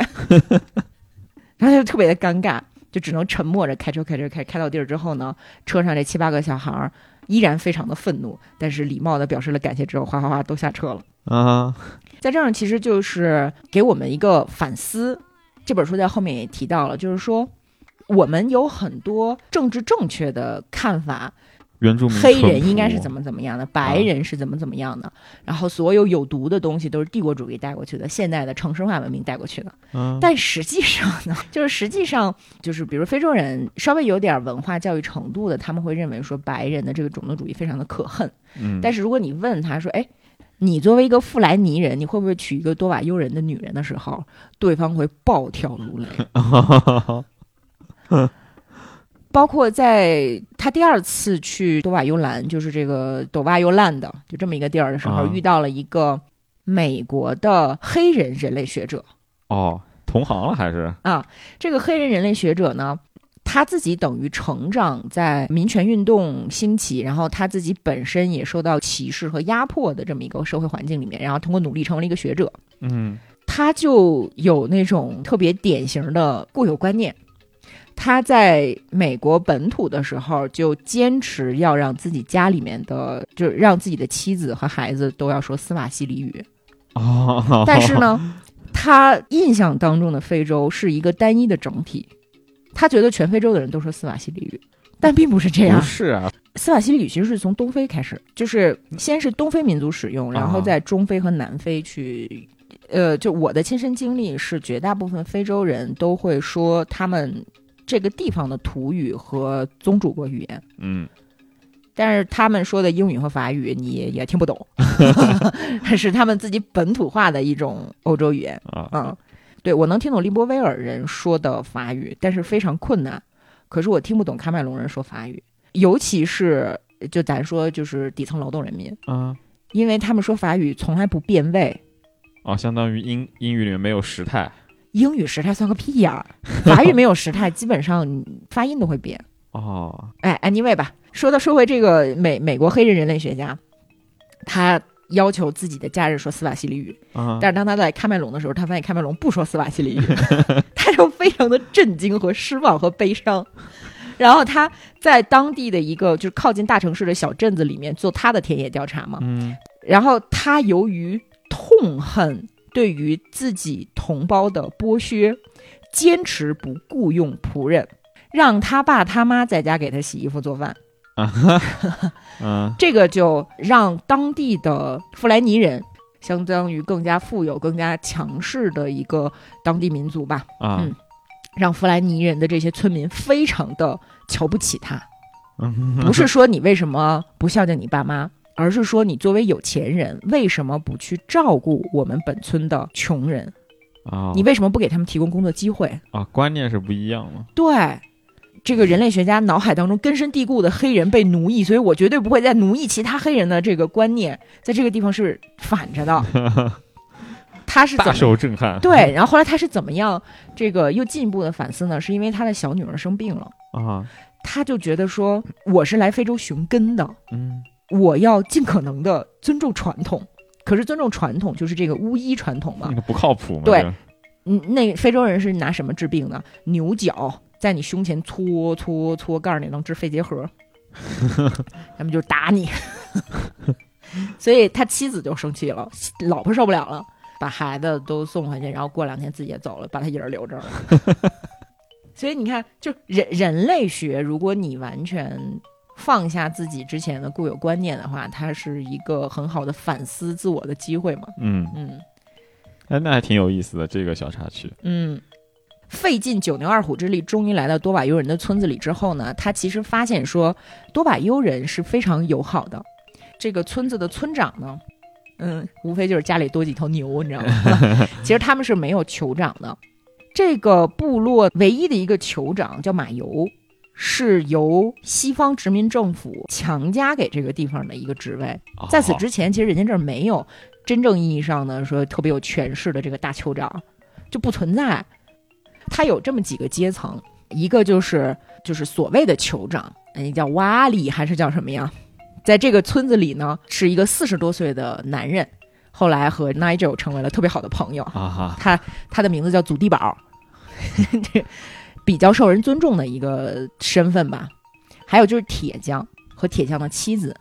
然后他就特别的尴尬，就只能沉默着开车，开车，开开到地儿之后呢，车上这七八个小孩儿依然非常的愤怒，但是礼貌的表示了感谢之后，哗哗哗都下车了。啊，在这儿其实就是给我们一个反思。这本书在后面也提到了，就是说我们有很多政治正确的看法，原住民黑人应该是？怎么怎么样的，白人是怎么怎么样的，然后所有有毒的东西都是帝国主义带过去的，现代的城市化文明带过去的。嗯，但实际上呢，[LAUGHS] 就是实际上就是，比如非洲人稍微有点文化教育程度的，他们会认为说白人的这个种族主义非常的可恨。嗯，但是如果你问他说，哎，你作为一个富莱尼人，你会不会娶一个多瓦尤人的女人的时候，对方会暴跳如雷。[LAUGHS] 包括在他第二次去多瓦尤兰，就是这个多瓦尤兰的，就这么一个地儿的时候，啊遇到了一个美国的黑人人类学者。哦，同行了还是啊？这个黑人人类学者呢，他自己等于成长在民权运动兴起，然后他自己本身也受到歧视和压迫的这么一个社会环境里面，然后通过努力成为了一个学者。嗯他就有那种特别典型的固有观念。他在美国本土的时候，就坚持要让自己家里面的，就是让自己的妻子和孩子都要说斯瓦西里语。哦，但是呢，他印象当中的非洲是一个单一的整体，他觉得全非洲的人都说斯瓦西里语，但并不是这样不。是啊，斯瓦西里语其实是从东非开始，就是先是东非民族使用，然后在中非和南非去。呃，就我的亲身经历是，绝大部分非洲人都会说他们这个地方的土语和宗主国语言，嗯但是他们说的英语和法语你也也听不懂，[LAUGHS] 是他们自己本土化的一种欧洲语言。啊，嗯，对我能听懂利波威尔人说的法语，但是非常困难。可是我听不懂喀麦隆人说法语，尤其是就咱说就是底层劳动人民，嗯，因为他们说法语从来不变位，哦，相当于英英语里面没有时态。英语时态算个屁呀、[LAUGHS] 法语没有时态，基本上你发音都会变。哦，哎，anyway 吧，说到说回这个美美国黑人人类学家，他要求自己的家人说斯瓦西里语，啊，但是当他在喀麦隆的时候，他发现喀麦隆不说斯瓦西里语，[LAUGHS] 他就非常的震惊和失望和悲伤。然后他在当地的一个就是靠近大城市的小镇子里面做他的田野调查嘛，嗯。然后他由于痛恨对于自己同胞的剥削，坚持不雇佣仆人，让他爸他妈在家给他洗衣服做饭。[LAUGHS] 嗯这个就让当地的富莱尼人，相当于更加富有、更加强势的一个当地民族吧，啊嗯让富莱尼人的这些村民非常的瞧不起他。嗯 [LAUGHS] 不是说你为什么不孝敬你爸妈，而是说你作为有钱人，为什么不去照顾我们本村的穷人？啊，你为什么不给他们提供工作机会？啊观念是不一样的。对，这个人类学家脑海当中根深蒂固的黑人被奴役，所以我绝对不会再奴役其他黑人的这个观念，在这个地方是反着的。[LAUGHS] 他是怎大受震撼。对？然后后来他是怎么样这个又进一步的反思呢？是因为他的小女儿生病了，啊，他就觉得说我是来非洲寻根的，嗯我要尽可能的尊重传统。可是尊重传统就是这个巫医传统嘛那，个不靠谱嘛。对嗯，那非洲人是拿什么治病呢？牛角在你胸前搓搓搓，告诉你能治肺结核，[LAUGHS] 他们就打你。[LAUGHS] 所以他妻子就生气了，老婆受不了了，把孩子都送回去，然后过两天自己也走了，把他一人留这儿了。[LAUGHS] 所以你看，就人人类学，如果你完全放下自己之前的固有观念的话，它是一个很好的反思自我的机会嘛。嗯，嗯哎，那还挺有意思的这个小插曲。嗯，费尽九牛二虎之力，终于来到多瓦尤人的村子里之后呢，他其实发现说，多瓦尤人是非常友好的。这个村子的村长呢，嗯，无非就是家里多几头牛，你知道吗？[LAUGHS] 其实他们是没有酋长的。这个部落唯一的一个酋长叫马尤，是由西方殖民政府强加给这个地方的一个职位。在此之前，其实人家这儿没有真正意义上的说特别有权势的这个大酋长，就不存在。他有这么几个阶层，一个就是就是所谓的酋长，哎，叫瓦里还是叫什么呀？在这个村子里呢，是一个四十多岁的男人，后来和 Nigel 成为了特别好的朋友。啊他他的名字叫祖地宝，这 [LAUGHS] 比较受人尊重的一个身份吧。还有就是铁匠和铁匠的妻子，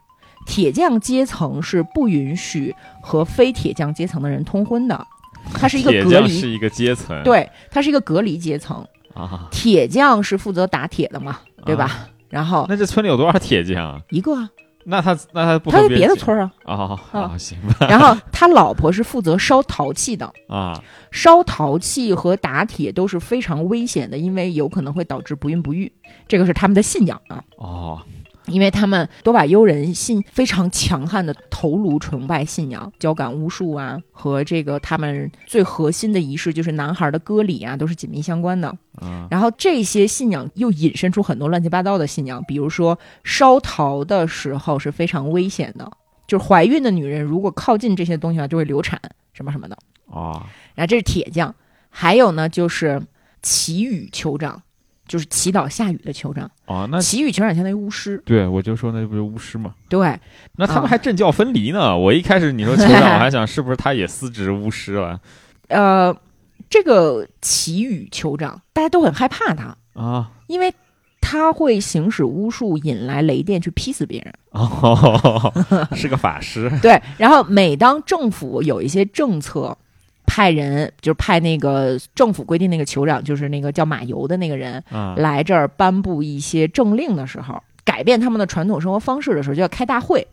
铁匠阶层是不允许和非铁匠阶层的人通婚的，它是一个隔离，是一个阶层，对，它是一个隔离阶层。啊，铁匠是负责打铁的嘛，对吧？然后那这村里有多少铁匠啊？一个啊，那他那他不他在别的村。啊啊啊，行吧 [LAUGHS] 然后他老婆是负责烧陶器的，啊烧陶器和打铁都是非常危险的，因为有可能会导致不孕不育，这个是他们的信仰啊。哦因为他们都把悠人信非常强悍的头颅崇拜信仰，交感巫术啊，和这个他们最核心的仪式就是男孩的割礼啊，都是紧密相关的。嗯然后这些信仰又引申出很多乱七八糟的信仰，比如说烧陶的时候是非常危险的，就是怀孕的女人如果靠近这些东西啊，就会流产什么什么的。哦然后这是铁匠，还有呢就是祈雨酋长，就是祈祷下雨的酋长。啊，那祈雨酋长相当于巫师，对我就说那不是巫师吗？对，那他们啊还政教分离呢。我一开始你说酋长，我还想是不是他也司职巫师了 [LAUGHS] 呃，这个祈雨酋长大家都很害怕他，啊？因为他会行使巫术，引来雷电去劈死别人。哦，[LAUGHS] 是个法师对，然后每当政府有一些政策，派人就是派那个政府规定那个酋长，就是那个叫马尤的那个人啊来这儿颁布一些政令的时候，改变他们的传统生活方式的时候，就要开大会。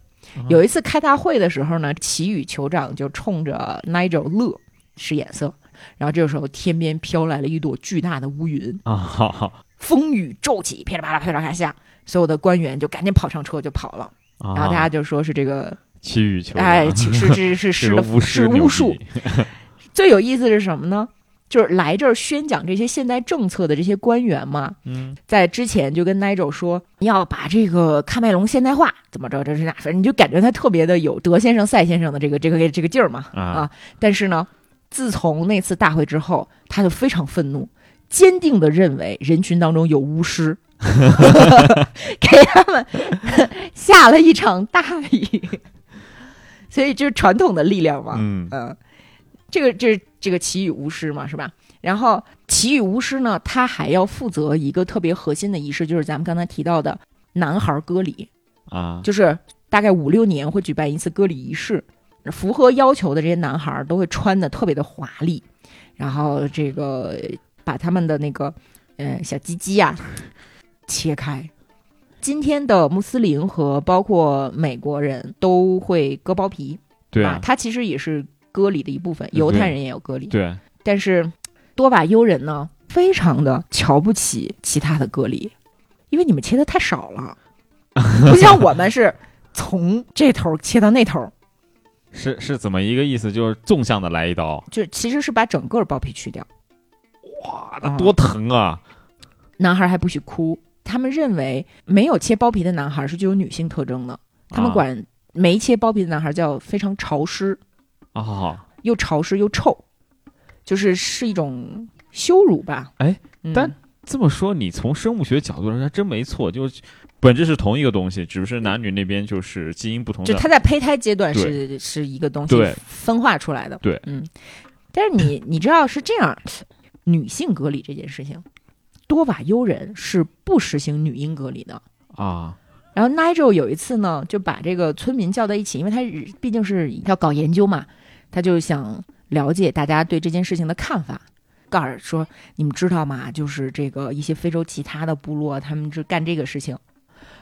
有一次开大会的时候呢，祈雨酋长就冲着 Nigel 乐使眼色，然后这个时候天边飘来了一朵巨大的乌云，啊，风雨骤起，噼里啪啦噼里啪啦下，所有的官员就赶紧跑上车就跑了，啊，然后大家就说是这个，祈雨酋长，哎，其实是 [LAUGHS] 是是巫术逼。[LAUGHS] 最有意思是什么呢？就是来这儿宣讲这些现代政策的这些官员嘛，嗯在之前就跟 Nigel 说要把这个喀麦隆现代化，怎么着这是那，反正你就感觉他特别的有德先生、赛先生的这个这个这个劲儿嘛啊但是呢，自从那次大会之后，他就非常愤怒，坚定的认为人群当中有巫师，[LAUGHS] 给他们 [LAUGHS] 下了一场大雨。[LAUGHS] 所以就是传统的力量嘛，嗯嗯，这个这这个奇雨巫师嘛，是吧？然后奇雨巫师呢，他还要负责一个特别核心的仪式，就是咱们刚才提到的男孩割礼，啊就是大概五六年会举办一次割礼仪式，符合要求的这些男孩都会穿的特别的华丽，然后这个把他们的那个呃小鸡鸡呀、切开。今天的穆斯林和包括美国人都会割包皮，对啊，它其实也是割礼的一部分，犹太人也有割礼，对。但是多瓦尤人呢，非常的瞧不起其他的割礼，因为你们切的太少了，[LAUGHS] 不像我们是从这头切到那头，是是怎么一个意思？就是纵向的来一刀，就其实是把整个包皮去掉。哇，那多疼啊！男孩还不许哭，他们认为没有切包皮的男孩是具有女性特征的，他们啊。管没切包皮的男孩叫非常潮湿，啊，又潮湿又臭，就是是一种羞辱吧？哎嗯，但这么说，你从生物学角度上还真没错，就是本质是同一个东西，只是男女那边就是基因不同的。就它在胚胎阶段是是一个东西分化出来的。对嗯，但是你 [LAUGHS] 你知道是这样，女性隔离这件事情，多瓦尤人是不实行女婴隔离的。啊然后 Nigel 有一次呢，就把这个村民叫在一起，因为他毕竟是要搞研究嘛，他就想了解大家对这件事情的看法。告诉说，你们知道吗？就是这个一些非洲其他的部落，他们是干这个事情。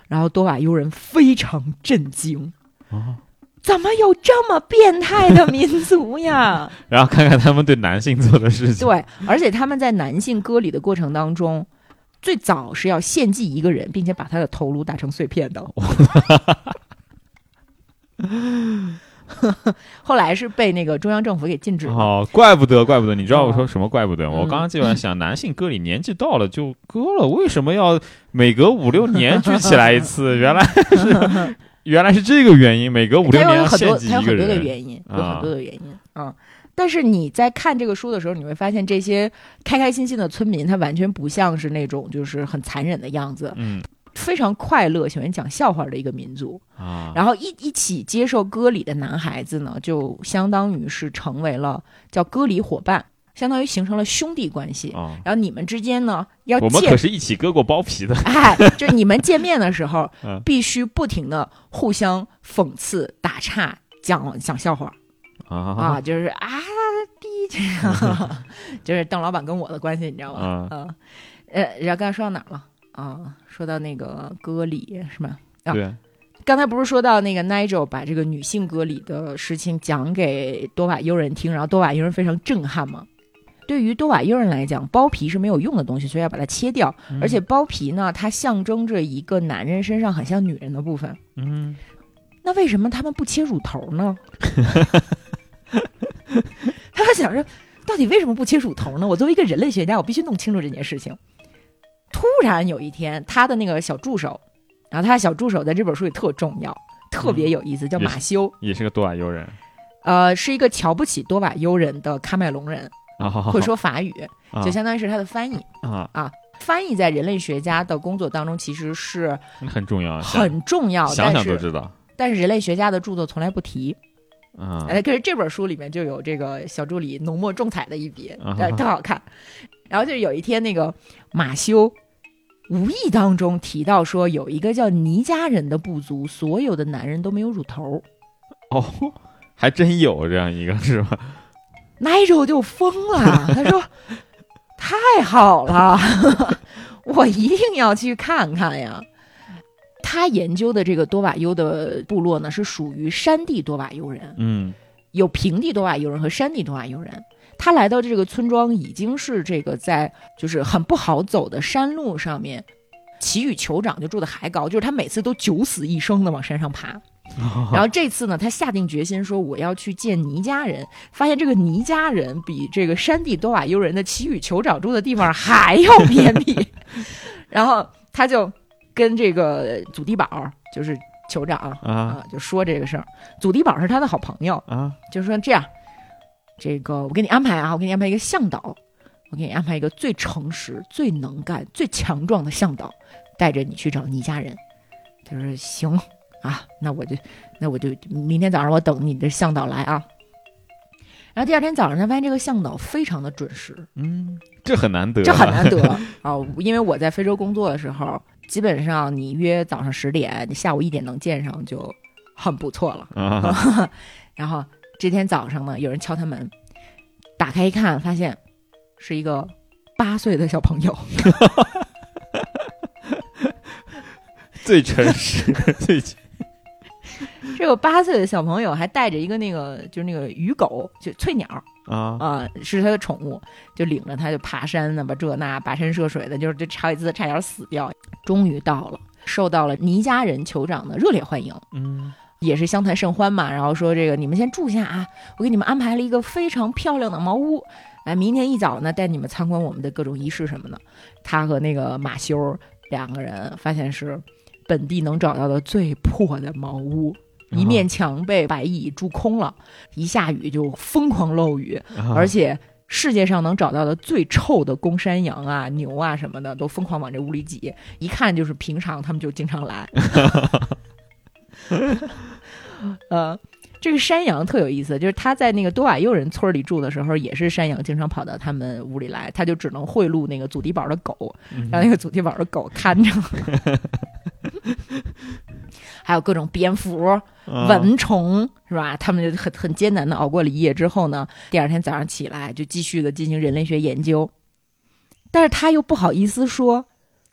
然后多瓦尤人非常震惊，啊怎么有这么变态的民族呀？[LAUGHS] 然后看看他们对男性做的事情。对，而且他们在男性割礼的过程当中，最早是要献祭一个人，并且把他的头颅打成碎片的。[LAUGHS] [LAUGHS] 后来是被那个中央政府给禁止了。哦，怪不得，怪不得，你知道我说哦什么？怪不得，我嗯刚刚就在想，男性割礼年纪到了就割了，为什么要每隔五六年聚起来一次？[LAUGHS] 原来是原来是这个原因，每隔五六它年有很多，有很多的。原因，有啊很多的原因嗯。但是你在看这个书的时候，你会发现这些开开心心的村民，他完全不像是那种就是很残忍的样子，嗯非常快乐、喜欢讲笑话的一个民族。啊，然后一一起接受割礼的男孩子呢，就相当于是成为了叫割礼伙伴，相当于形成了兄弟关系。啊，然后你们之间呢，要见我们可是一起割过包皮的。[LAUGHS] 哎，就是你们见面的时候 [LAUGHS] 嗯，必须不停的互相讽刺、打岔、讲讲笑话啊啊，就是啊逼这样，[LAUGHS] 就是邓老板跟我的关系，你知道吗？啊，啊，呃，然后刚才说到哪儿了？啊，说到那个割礼是吗？啊对，刚才不是说到那个 Nigel 把这个女性割礼的事情讲给多瓦尤人听，然后多瓦尤人非常震撼吗。对于多瓦尤人来讲，包皮是没有用的东西，所以要把它切掉。而且包皮呢，它象征着一个男人身上很像女人的部分。嗯，那为什么他们不切乳头呢？[LAUGHS] 他还想着，到底为什么不切乳头呢？我作为一个人类学家，我必须弄清楚这件事情。突然有一天，他的那个小助手，然后他的小助手在这本书里特重要，特别有意思，叫马修，也是个多瓦尤人。呃，是一个瞧不起多瓦尤人的喀麦隆人，啊，会说法语，啊。就相当于是他的翻译。啊，翻译在人类学家的工作当中其实是很重要，想很重要，想但是想都知道。但是人类学家的著作从来不提。啊，哎，可是这本书里面就有这个小助理浓墨重彩的一笔，啊。呃，特好看。然后就是有一天，那个马修无意当中提到说，有一个叫尼加人的部族，所有的男人都没有乳头。哦，还真有这样一个是吧？Nigel 就疯了，[LAUGHS] 他说：“太好了，[LAUGHS] 我一定要去看看呀。”他研究的这个多瓦尤的部落呢，是属于山地多瓦尤人，嗯有平地多瓦尤人和山地多瓦尤人。他来到这个村庄，已经是这个在就是很不好走的山路上面，奇羽酋长就住的还高，就是他每次都九死一生的往山上爬。然后这次呢，他下定决心说我要去见尼家人，发现这个尼家人比这个山地多瓦尤人的奇羽酋长住的地方还要偏僻。[LAUGHS] 然后他就跟这个祖地宝，就是酋长啊啊，就说这个事儿。祖地宝是他的好朋友，啊就是说这样，这个我给你安排啊，我给你安排一个向导，我给你安排一个最诚实、最能干、最强壮的向导，带着你去找倪家人。他说行啊，那我就那我就明天早上我等你的向导来啊。然后第二天早上，他发现这个向导非常的准时，嗯，这很难得，这很难得 [LAUGHS] 啊！因为我在非洲工作的时候，基本上你约早上十点，你下午一点能见上就很不错了。啊 [LAUGHS] 然后这天早上呢，有人敲他门，打开一看，发现是一个八岁的小朋友。[LAUGHS] 最诚实，[LAUGHS] 最 [LAUGHS] 这个八岁的小朋友还带着一个那个就是那个鱼狗，就翠鸟啊啊、是他的宠物，就领着他就爬山呢吧，这那跋山涉水的，就是这好几次差点死掉。终于到了，受到了尼家人酋长的热烈欢迎。嗯也是相谈甚欢嘛，然后说这个你们先住下啊，我给你们安排了一个非常漂亮的茅屋，来明天一早呢带你们参观我们的各种仪式什么的。他和那个马修两个人发现是本地能找到的最破的茅屋，一面墙被白蚁蛀空了，一下雨就疯狂漏雨，啊而且。世界上能找到的最臭的公山羊啊、牛啊什么的，都疯狂往这屋里挤，一看就是平常他们就经常来。[LAUGHS] [LAUGHS] 呃，这个山羊特有意思，就是他在那个多瓦佑人村里住的时候，也是山羊经常跑到他们屋里来，他就只能贿赂那个祖地宝的狗，嗯让那个祖地宝的狗看着。[LAUGHS] 还有各种蝙蝠、啊蚊虫，是吧？他们就很很艰难的熬过了一夜之后呢，第二天早上起来就继续的进行人类学研究，但是他又不好意思说，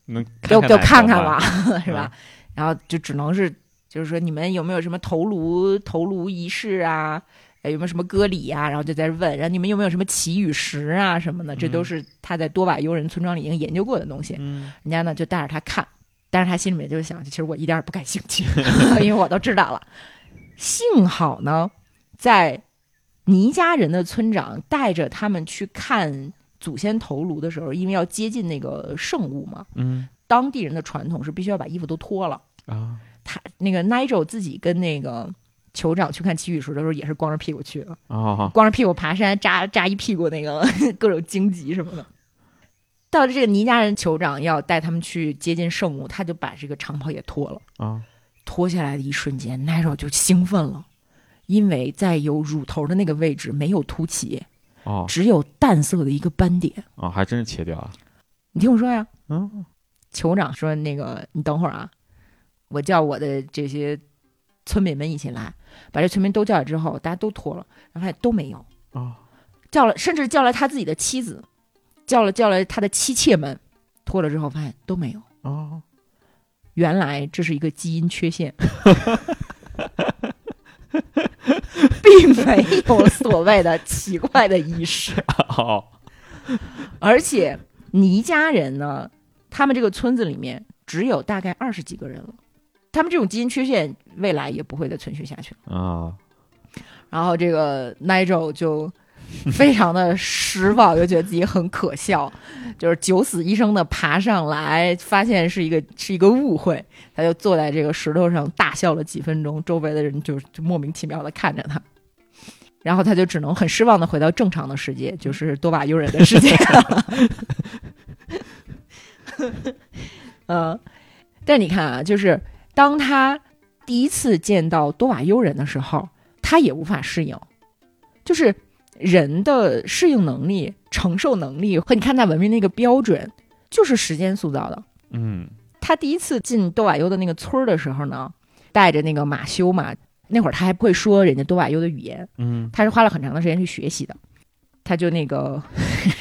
能给我给我看看吧，吧，[LAUGHS] 是吧？然后就只能是就是说你们有没有什么头颅头颅仪式啊？呃有没有什么割礼啊？然后就在这问，然后你们有没有什么祈雨石啊什么的？这都是他在多瓦尤人村庄里已经研究过的东西。嗯人家呢就带着他看，但是他心里面就想，其实我一点也不感兴趣，[LAUGHS] 因为我都知道了。幸好呢，在尼加人的村长带着他们去看祖先头颅的时候，因为要接近那个圣物嘛，嗯当地人的传统是必须要把衣服都脱了。啊他那个 Nigel 自己跟那个酋长去看奇雨石的时候，也是光着屁股去的，哦光着屁股爬山，扎扎一屁股那个 [LAUGHS] 各种荆棘什么的。到了这个尼家人酋长要带他们去接近圣母，他就把这个长袍也脱了。啊脱下来的一瞬间，Nigel 就兴奋了，因为在有乳头的那个位置没有凸起，哦只有淡色的一个斑点。哦，还真是切掉啊。你听我说呀，嗯酋长说：“那个，你等会儿啊，我叫我的这些村民们一起来，把这村民都叫来之后，大家都脱了，然后发现都没有，哦叫了，甚至叫来他自己的妻子，叫了叫了他的妻妾们，脱了之后发现都没有。哦 [LAUGHS] 原来这是一个基因缺陷，[LAUGHS] 并没有所谓的奇怪的仪式。[LAUGHS] ”哦而且倪家人呢，他们这个村子里面只有大概二十几个人了，他们这种基因缺陷未来也不会再存续下去了。啊然后这个 Nigel 就非常的失望，又觉得自己很可笑，[LAUGHS] 就是九死一生的爬上来，发现是一个是一个误会，他就坐在这个石头上大笑了几分钟，周围的人就就莫名其妙的看着他。然后他就只能很失望的回到正常的世界，就是多瓦悠人的世界。嗯，[LAUGHS] [LAUGHS] 但你看啊，就是当他第一次见到多瓦尤人的时候，他也无法适应，就是人的适应能力、承受能力和你看待文明那个标准，就是时间塑造的。嗯。他第一次进多瓦尤的那个村儿的时候呢，带着那个马修嘛，那会儿他还不会说人家多瓦尤的语言，嗯。他是花了很长的时间去学习的。他就那个，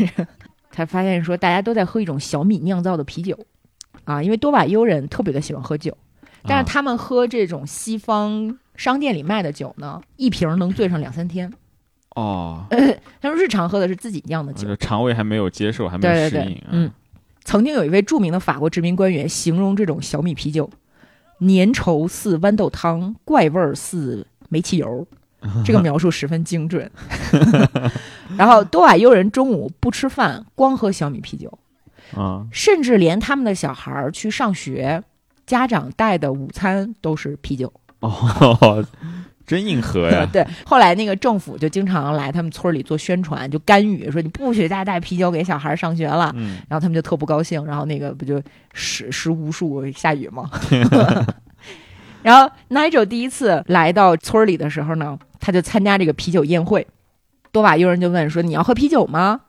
[LAUGHS] 他发现说大家都在喝一种小米酿造的啤酒。啊，因为多瓦尤人特别的喜欢喝酒，但是他们喝这种西方商店里卖的酒呢，一瓶能醉上两三天。哦，[LAUGHS] 他们日常喝的是自己酿的酒。肠胃还没有接受，还没对对对有适应，，嗯，曾经有一位著名的法国殖民官员形容这种小米啤酒，粘稠似豌豆汤，怪味儿似煤气油。[LAUGHS] 这个描述十分精准。[LAUGHS] 然后多瓦尤人中午不吃饭，光喝小米啤酒，啊。甚至连他们的小孩儿去上学，家长带的午餐都是啤酒。哦，真硬核呀！[LAUGHS] 对，后来那个政府就经常来他们村里做宣传，就干预说你不许再带啤酒给小孩上学了。嗯然后他们就特不高兴，然后那个不就 [LAUGHS] 时时无数下雨吗？[LAUGHS] 然后 Nigel 第一次来到村里的时候呢，他就参加这个啤酒宴会。多瓦佣人就问说：“你要喝啤酒吗？”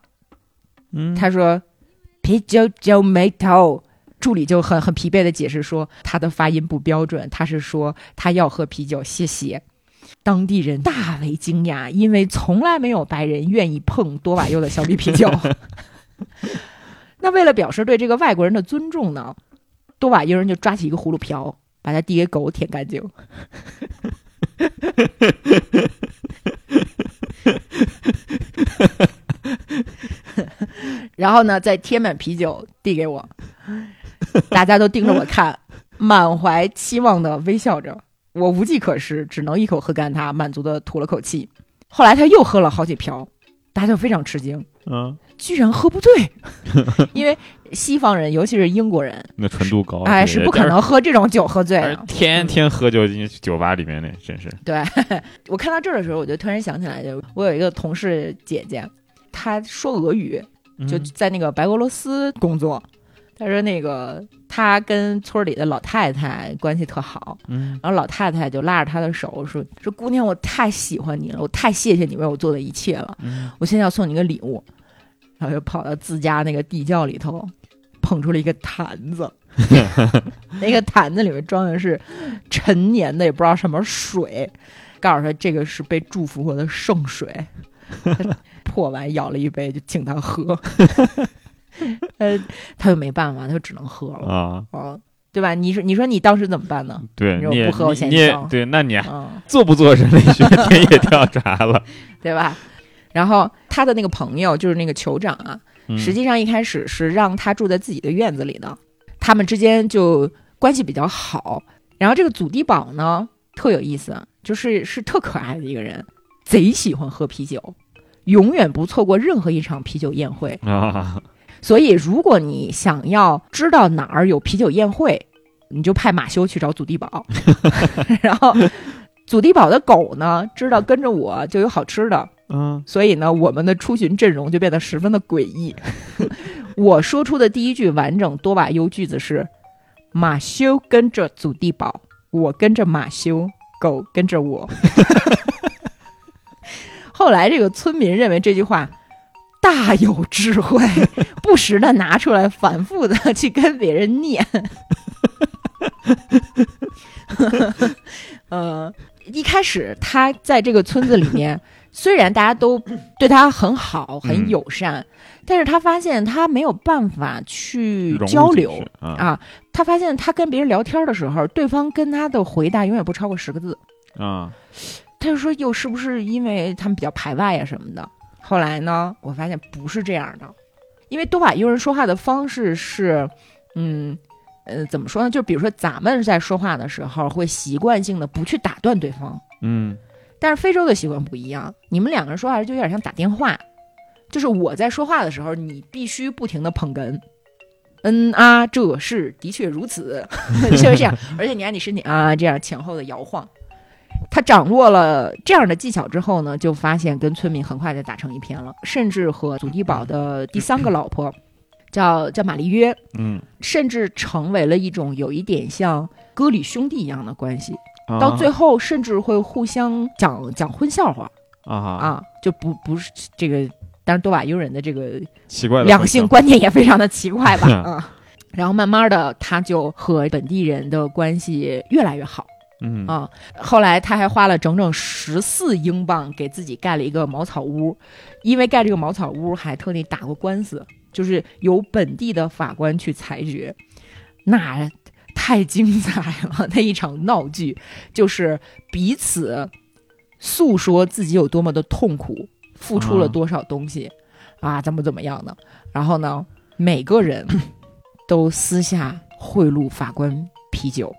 嗯，他说：“啤酒酒没头。”助理就很很疲惫的解释说，他的发音不标准，他是说他要喝啤酒，谢谢。当地人大为惊讶，因为从来没有白人愿意碰多瓦尤的小米啤酒。那为了表示对这个外国人的尊重呢，多瓦尤人就抓起一个葫芦瓢，把它递给狗舔干净。[LAUGHS] 然后呢，再贴满啤酒递给我，[LAUGHS] 大家都盯着我看，满怀期望的微笑着。我无计可施，只能一口喝干它，满足的吐了口气。后来他又喝了好几瓢，大家就非常吃惊，嗯，居然喝不醉，[LAUGHS] 因为西方人，尤其是英国人，那纯度高，哎，是不可。能喝这种酒喝醉的。天天喝酒进酒吧里面那真是，对 [LAUGHS] 我看到这儿的时候，我就突然想起来，就我有一个同事姐姐，她说俄语，就嗯在那个白俄罗斯工作。她说那个他跟村里的老太太关系特好，嗯然后老太太就拉着他的手说：“说姑娘，我太喜欢你了，我太谢谢你为我做的一切了，嗯我现在要送你个礼物。”然后就跑到自家那个地窖里头，捧出了一个坛子，[LAUGHS] 那个坛子里面装的是陈年的也不知道什么水，告诉他这个是被祝福过的圣水。[LAUGHS] 破碗舀了一杯就请他喝，[LAUGHS] [LAUGHS] 呃，他就没办法，他就只能喝了。啊，啊，对吧？你说你说你当时怎么办呢？对你也不喝我先你也嫌弃对，那你嗯，做不做人类学田野调查了？对吧？然后他的那个朋友就是那个酋长啊，嗯实际上一开始是让他住在自己的院子里的，他们之间就关系比较好。然后这个祖地堡呢，特有意思，就是是特可爱的一个人，贼喜欢喝啤酒，永远不错过任何一场啤酒宴会。啊，所以，如果你想要知道哪儿有啤酒宴会，你就派马修去找祖地堡。[LAUGHS] [LAUGHS] 然后，祖地堡的狗呢，知道跟着我就有好吃的，嗯所以呢，我们的出巡阵容就变得十分的诡异。[LAUGHS] 我说出的第一句完整多瓦优句子是：马修跟着祖地堡，我跟着马修，狗跟着我。后来，这个村民认为这句话大有智慧，[LAUGHS] 不时的拿出来，反复的 [LAUGHS] 去跟别人念。[LAUGHS] 呃，一开始他在这个村子里面，虽然大家都对他很好、很嗯友善，但是他发现他没有办法去交流去啊啊。他发现他跟别人聊天的时候，对方跟他的回答永远不超过十个字。啊他就说，又是不是因为他们比较排外呀、什么的？后来呢，我发现不是这样的，因为多瓦佣人说话的方式是，嗯。呃，怎么说呢？就比如说，咱们在说话的时候，会习惯性的不去打断对方，嗯但是非洲的习惯不一样，你们两个人说话就有点像打电话，就是我在说话的时候，你必须不停的捧哏。嗯啊，这是的确如此，[LAUGHS] 就是这样。而且你看你身体啊，这样前后的摇晃。他掌握了这样的技巧之后呢，就发现跟村民很快就打成一片了，甚至和祖地堡的第三个老婆，叫叫玛丽约，嗯，甚至成为了一种有一点像歌里兄弟一样的关系。啊。到最后甚至会互相讲讲荤笑话啊啊，就不不是这个，当然多瓦尤人的这个奇怪两性观念也非常的奇怪吧是 [LAUGHS] 啊。然后慢慢的，他就和本地人的关系越来越好嗯啊。后来他还花了整整十四英镑给自己盖了一个茅草屋，因为盖这个茅草屋还特地打过官司，就是由本地的法官去裁决。那太精彩了，[LAUGHS] 那一场闹剧就是彼此诉说自己有多么的痛苦，付出了嗯多少东西、啊，怎么怎么样的。然后呢，每个人都私下贿赂法官啤酒，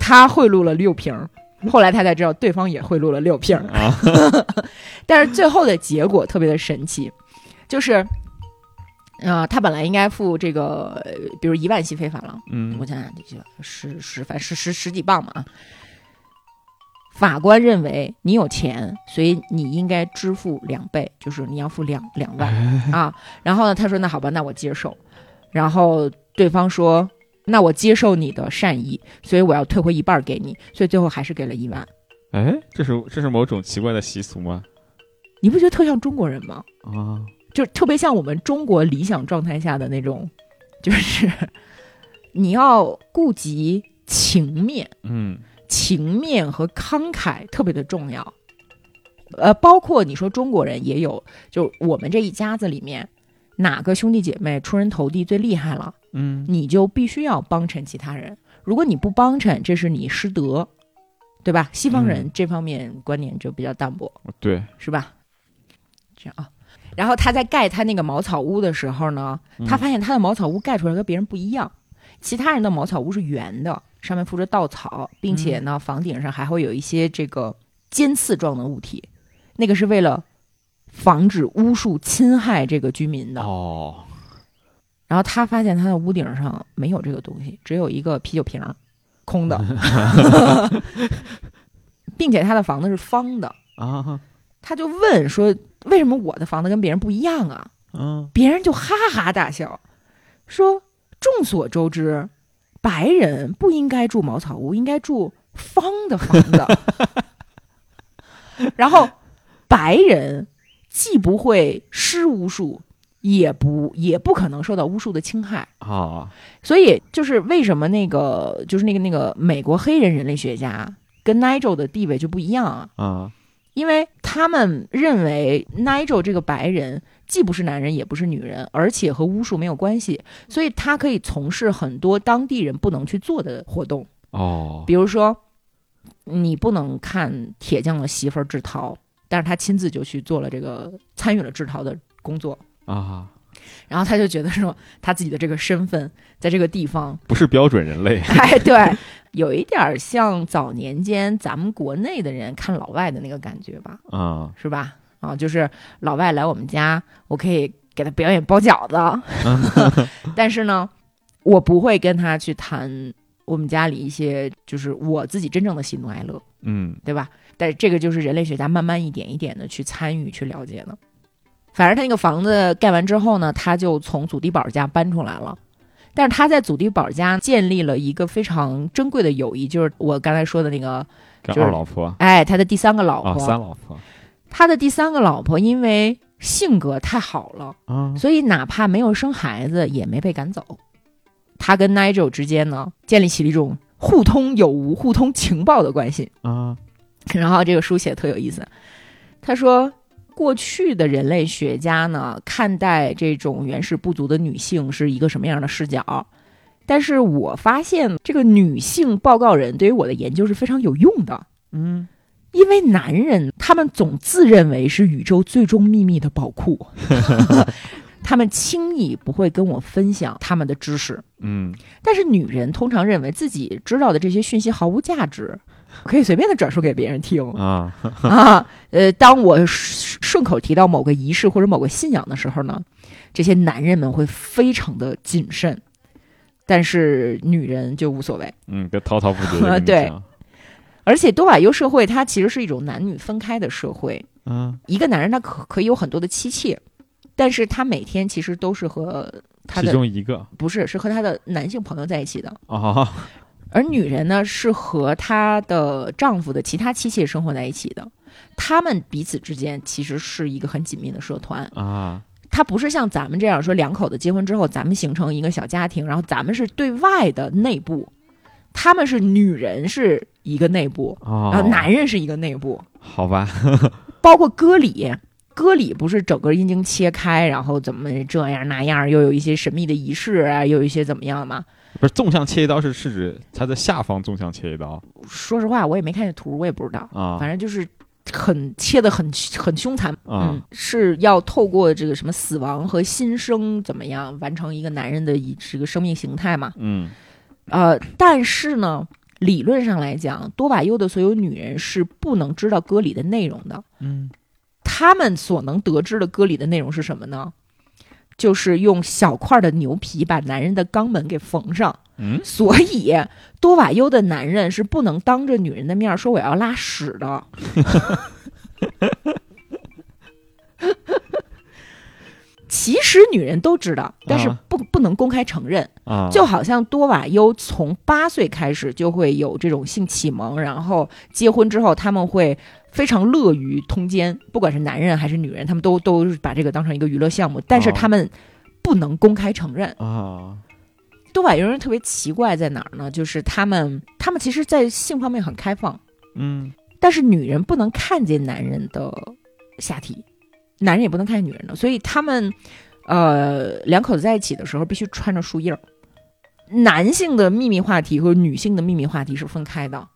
他贿赂了六瓶儿。后来他才知道对方也贿赂了六瓶儿，啊 [LAUGHS] 但是最后的结果特别的神奇，就是，啊、他本来应该付这个，呃比如一万西非法郎，嗯我想想，这就十十反正十十十几磅嘛啊。法官认为你有钱，所以你应该支付两倍，就是你要付两两万 [LAUGHS] 啊。然后呢，他说那好吧，那我接受。然后对方说那我接受你的善意，所以我要退回一半儿给你，所以最后还是给了一万。哎，这是这是某种奇怪的习俗吗？你不觉得特像中国人吗？啊，就特别像我们中国理想状态下的那种，就是你要顾及情面，嗯情面和慷慨特别的重要。呃，包括你说中国人也有，就我们这一家子里面，哪个兄弟姐妹出人头地最厉害了，嗯你就必须要帮衬其他人。如果你不帮衬，这是你失德，对吧？西方人嗯这方面观念就比较淡薄。对，是吧？这样啊。然后他在盖他那个茅草屋的时候呢，他发现他的茅草屋盖出来跟别人不一样，其他人的茅草屋是圆的，上面铺着稻草，并且呢，房顶上还会有一些这个尖刺状的物体，那个是为了防止巫术侵害这个居民的。哦，然后他发现他的屋顶上没有这个东西，只有一个啤酒瓶，空的，[LAUGHS] 并且他的房子是方的。啊，他就问说：“为什么我的房子跟别人不一样啊？”嗯别人就哈哈大笑，说：“众所周知，白人不应该住茅草屋，应该住方的房子。[LAUGHS] 然后，白人既不会施巫术，也不也不可能受到巫术的侵害。啊，所以，就是为什么那个就是那个那个美国黑人人类学家跟 Nigel 的地位就不一样啊？啊，因为他们认为 Nigel 这个白人既不是男人，也不是女人，而且和巫术没有关系，所以他可以从事很多当地人不能去做的活动。哦，比如说，你不能看铁匠的媳妇儿制陶，但是他亲自就去做了这个，参与了制陶的工作。啊，然后他就觉得说，他自己的这个身份在这个地方，不是标准人类。[LAUGHS] 哎，对，有一点儿像早年间咱们国内的人看老外的那个感觉吧，啊，是吧？啊，就是老外来我们家，我可以给他表演包饺子，[LAUGHS] 但是呢，我不会跟他去谈我们家里一些就是我自己真正的喜怒哀乐，嗯对吧？但是这个就是人类学家慢慢一点一点的去参与去了解的。反正他那个房子盖完之后呢，他就从祖地宝家搬出来了。但是他在祖地宝家建立了一个非常珍贵的友谊，就是我刚才说的那个，就是二老婆哎，他的第三个老啊，婆，三老婆他的第三个老婆因为性格太好了，啊，所以哪怕没有生孩子，也没被赶走。他跟 Nigel 之间呢，建立起了一种互通有无、互通情报的关系。啊，然后这个书写得特有意思，他说，过去的人类学家呢，看待这种原始部族的女性是一个什么样的视角？但是我发现，这个女性报告人对于我的研究是非常有用的。嗯，因为男人他们总自认为是宇宙最终秘密的宝库，[LAUGHS] 他们轻易不会跟我分享他们的知识。嗯，但是女人通常认为自己知道的这些讯息毫无价值，可以随便的转述给别人听。啊，[LAUGHS] 啊。呃，当我顺顺口提到某个仪式或者某个信仰的时候呢，这些男人们会非常的谨慎，但是女人就无所谓。嗯，就滔滔不绝 [LAUGHS] 对。而且多瓦尤社会它其实是一种男女分开的社会，嗯，一个男人他可可以有很多的妻妾，但是他每天其实都是和他其的中一个。不是是和他的男性朋友在一起的，啊，而女人呢是和她的丈夫的其他妻妾生活在一起的，他们彼此之间其实是一个很紧密的社团。啊，它不是像咱们这样说两口子结婚之后，咱们形成一个小家庭，然后咱们是对外的内部，他们是女人是一个内部，哦，然后男人是一个内部。好吧，[LAUGHS] 包括割礼，割礼不是整个阴茎切开，然后怎么这样那样，又有一些神秘的仪式啊，又有一些怎么样吗？不是纵向切一刀是是指它的下方纵向切一刀说实话，我也没看见图，我也不知道，啊反正就是很切的很很凶残，啊嗯，是要透过这个什么死亡和新生怎么样完成一个男人的一这个生命形态嘛？嗯呃，但是呢，理论上来讲，多瓦优的所有女人是不能知道歌里的内容的。嗯他们所能得知的歌里的内容是什么呢？就是用小块的牛皮把男人的肛门给缝上。嗯所以多瓦优的男人是不能当着女人的面说我要拉屎的。[LAUGHS] 其实女人都知道，但是啊不不能公开承认。啊，就好像多瓦优从八岁开始就会有这种性启蒙，然后结婚之后他们会非常乐于通奸，不管是男人还是女人，他们都都把这个当成一个娱乐项目，但是哦他们不能公开承认。啊多瓦优人特别奇怪在哪儿呢？就是他们他们其实，在性方面很开放，嗯但是女人不能看见男人的下体，男人也不能看见女人的，所以他们呃两口子在一起的时候必须穿着树叶儿。男性的秘密话题和女性的秘密话题是分开的，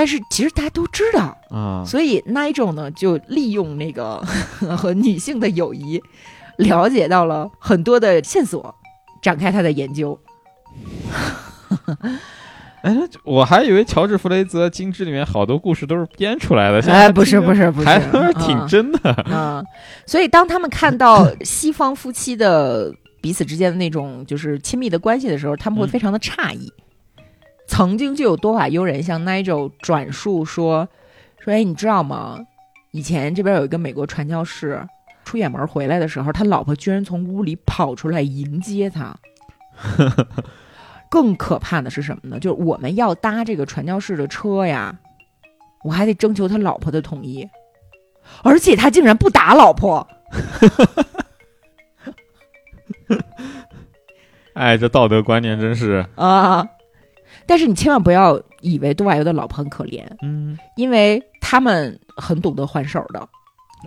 但是其实大家都知道，啊所以 Nigel 呢就利用那个 [LAUGHS] 和女性的友谊，了解到了很多的线索，展开他的研究。[LAUGHS] 哎，我还以为乔治·弗雷泽《金枝》里面好多故事都是编出来的，现在哎，不是不是不是，还都是挺啊真的。啊、所以当他们看到西方夫妻的彼此之间的那种就是亲密的关系的时候，他们会嗯非常的诧异。曾经就有多瓦悠人向 Nigel 转述说说，哎，你知道吗？以前这边有一个美国传教士出远门回来的时候，他老婆居然从屋里跑出来迎接他。[LAUGHS] 更可怕的是什么呢？就是我们要搭这个传教士的车呀，我还得征求他老婆的同意，而且他竟然不打老婆。[LAUGHS] 哎，这道德观念真是，啊！但是你千万不要以为多瓦尤的老婆很可怜，嗯因为他们很懂得还手的。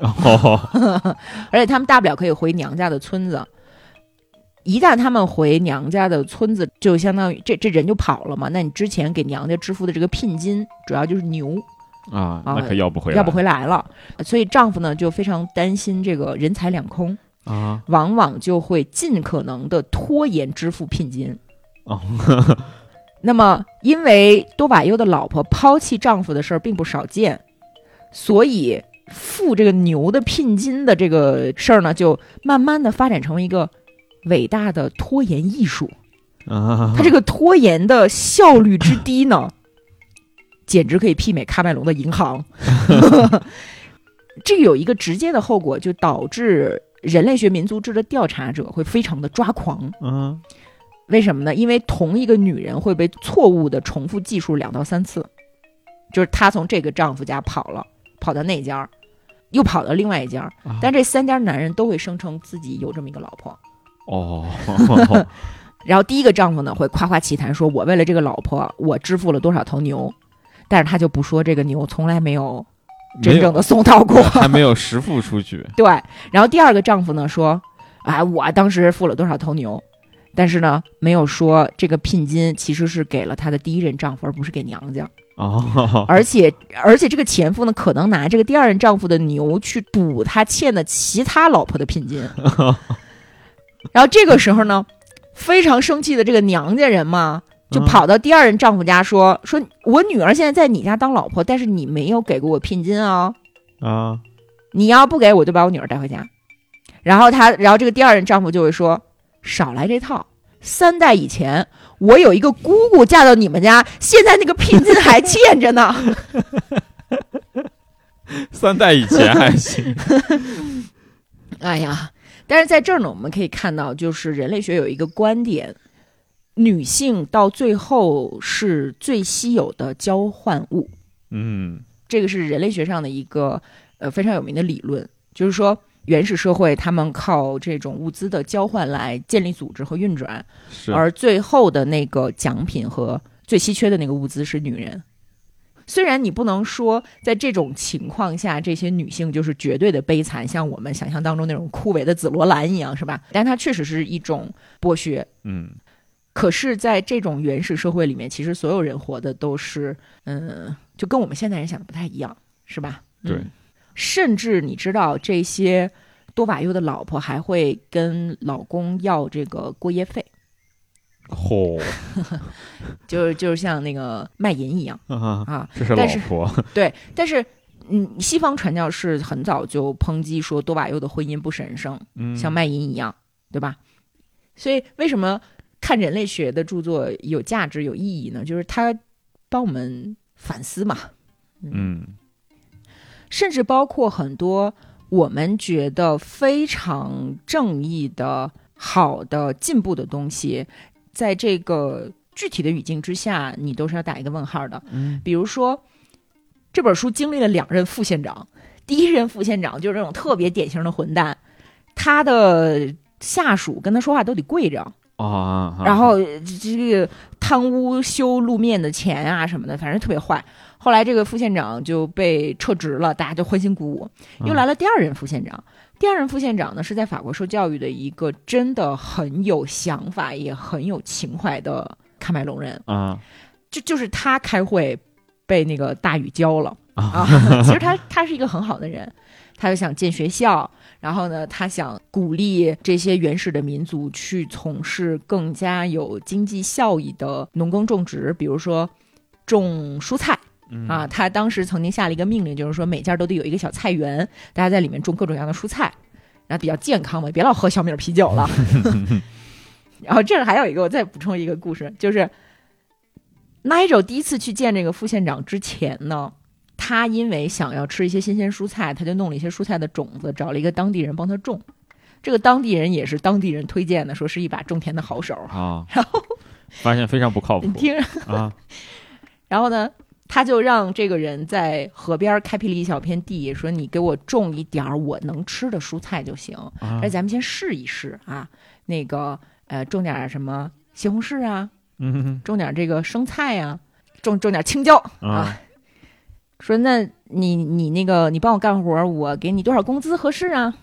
哦，[LAUGHS] 而且他们大不了可以回娘家的村子。一旦他们回娘家的村子，就相当于这这人就跑了嘛。那你之前给娘家支付的这个聘金，主要就是牛，啊，啊那可要不回来，要不回来了。所以丈夫呢就非常担心这个人财两空，啊，往往就会尽可能的拖延支付聘金。哦，那么，因为多瓦尤的老婆抛弃丈夫的事儿并不少见，所以付这个牛的聘金的这个事儿呢，就慢慢的发展成为一个伟大的拖延艺术。[LAUGHS] 啊，他这个拖延的效率之低呢，简直可以媲美喀麦隆的银行。[LAUGHS] 这个有一个直接的后果，就导致人类学民族志的调查者会非常的抓狂。嗯，为什么呢？因为同一个女人会被错误的重复计数两到三次，就是她从这个丈夫家跑了，跑到那家儿，又跑到另外一家但这三家男人都会声称自己有这么一个老婆。哦，[LAUGHS] 然后第一个丈夫呢会夸夸其谈说：“我为了这个老婆，我支付了多少头牛。”但是他就不说这个牛从来没有真正的送到过。[LAUGHS] 还没有实付出去，[LAUGHS] 对，然后第二个丈夫呢说：“哎，我当时付了多少头牛，但是呢没有说这个聘金其实是给了她的第一任丈夫，而不是给娘家。哦，而且而且这个前夫呢可能拿这个第二任丈夫的牛去补他欠的其他老婆的聘金。[LAUGHS] 然后这个时候呢，非常生气的这个娘家人嘛，就嗯跑到第二任丈夫家说：“说我女儿现在在你家当老婆，但是你没有给过我聘金啊、啊，你要不给我就把我女儿带回家。然后他，然后这个第二任丈夫就会说：“少来这套，三代以前我有一个姑姑嫁到你们家，现在那个聘金还欠着呢。[LAUGHS] 三代以前还行，” [LAUGHS] 哎呀，但是在这儿呢，我们可以看到，就是人类学有一个观点，女性到最后是最稀有的交换物。嗯，这个是人类学上的一个呃非常有名的理论，就是说原始社会他们靠这种物资的交换来建立组织和运转，而最后的那个奖品和最稀缺的那个物资是女人。虽然你不能说在这种情况下，这些女性就是绝对的悲惨，像我们想象当中那种枯萎的紫罗兰一样，是吧？但它确实是一种剥削。嗯，可是，在这种原始社会里面，其实所有人活的都是，嗯，就跟我们现代人想的不太一样，是吧？对嗯甚至你知道，这些多瓦尤的老婆还会跟老公要这个过夜费，嚯，[LAUGHS] 就是就是像那个卖淫一样啊，啊。这是老婆，对，但是。嗯，西方传教士很早就抨击说多瓦尤的婚姻不神圣，嗯，像卖淫一样，对吧？所以为什么看人类学的著作有价值、有意义呢？就是它帮我们反思嘛，嗯，甚至包括很多我们觉得非常正义的、好的、进步的东西，在这个具体的语境之下，你都是要打一个问号的。嗯，比如说，这本书经历了两任副县长，第一任副县长就是那种特别典型的混蛋，他的下属跟他说话都得跪着，啊，然后这个贪污修路面的钱啊什么的，反正特别坏。后来这个副县长就被撤职了，大家就欢欣鼓舞。又来了第二任副县长，第二任副县长呢是在法国受教育的一个真的很有想法也很有情怀的喀麦隆人，啊就就是他开会被那个大雨浇了啊。[LAUGHS] 其实他他是一个很好的人，他就想建学校，然后呢，他想鼓励这些原始的民族去从事更加有经济效益的农耕种植，比如说种蔬菜。嗯啊，他当时曾经下了一个命令，就是说每家都得有一个小菜园，大家在里面种各种各样的蔬菜，然后比较健康嘛，别老喝小米啤酒了。[LAUGHS] 然后这儿还有一个，我再补充一个故事，就是 Nigel 第一次去见这个副县长之前呢，他因为想要吃一些新鲜蔬菜，他就弄了一些蔬菜的种子，找了一个当地人帮他种。这个当地人也是当地人推荐的，说是一把种田的好手。啊，然后发现非常不靠谱你听着，啊，[LAUGHS] 然后呢，他就让这个人在河边开辟了一小片地，说你给我种一点儿我能吃的蔬菜就行。啊而咱们先试一试啊，那个呃，种点儿什么西红柿啊，嗯种点儿这个生菜呀、种种点青椒啊啊。说那你你那个你帮我干活，我给你多少工资合适啊？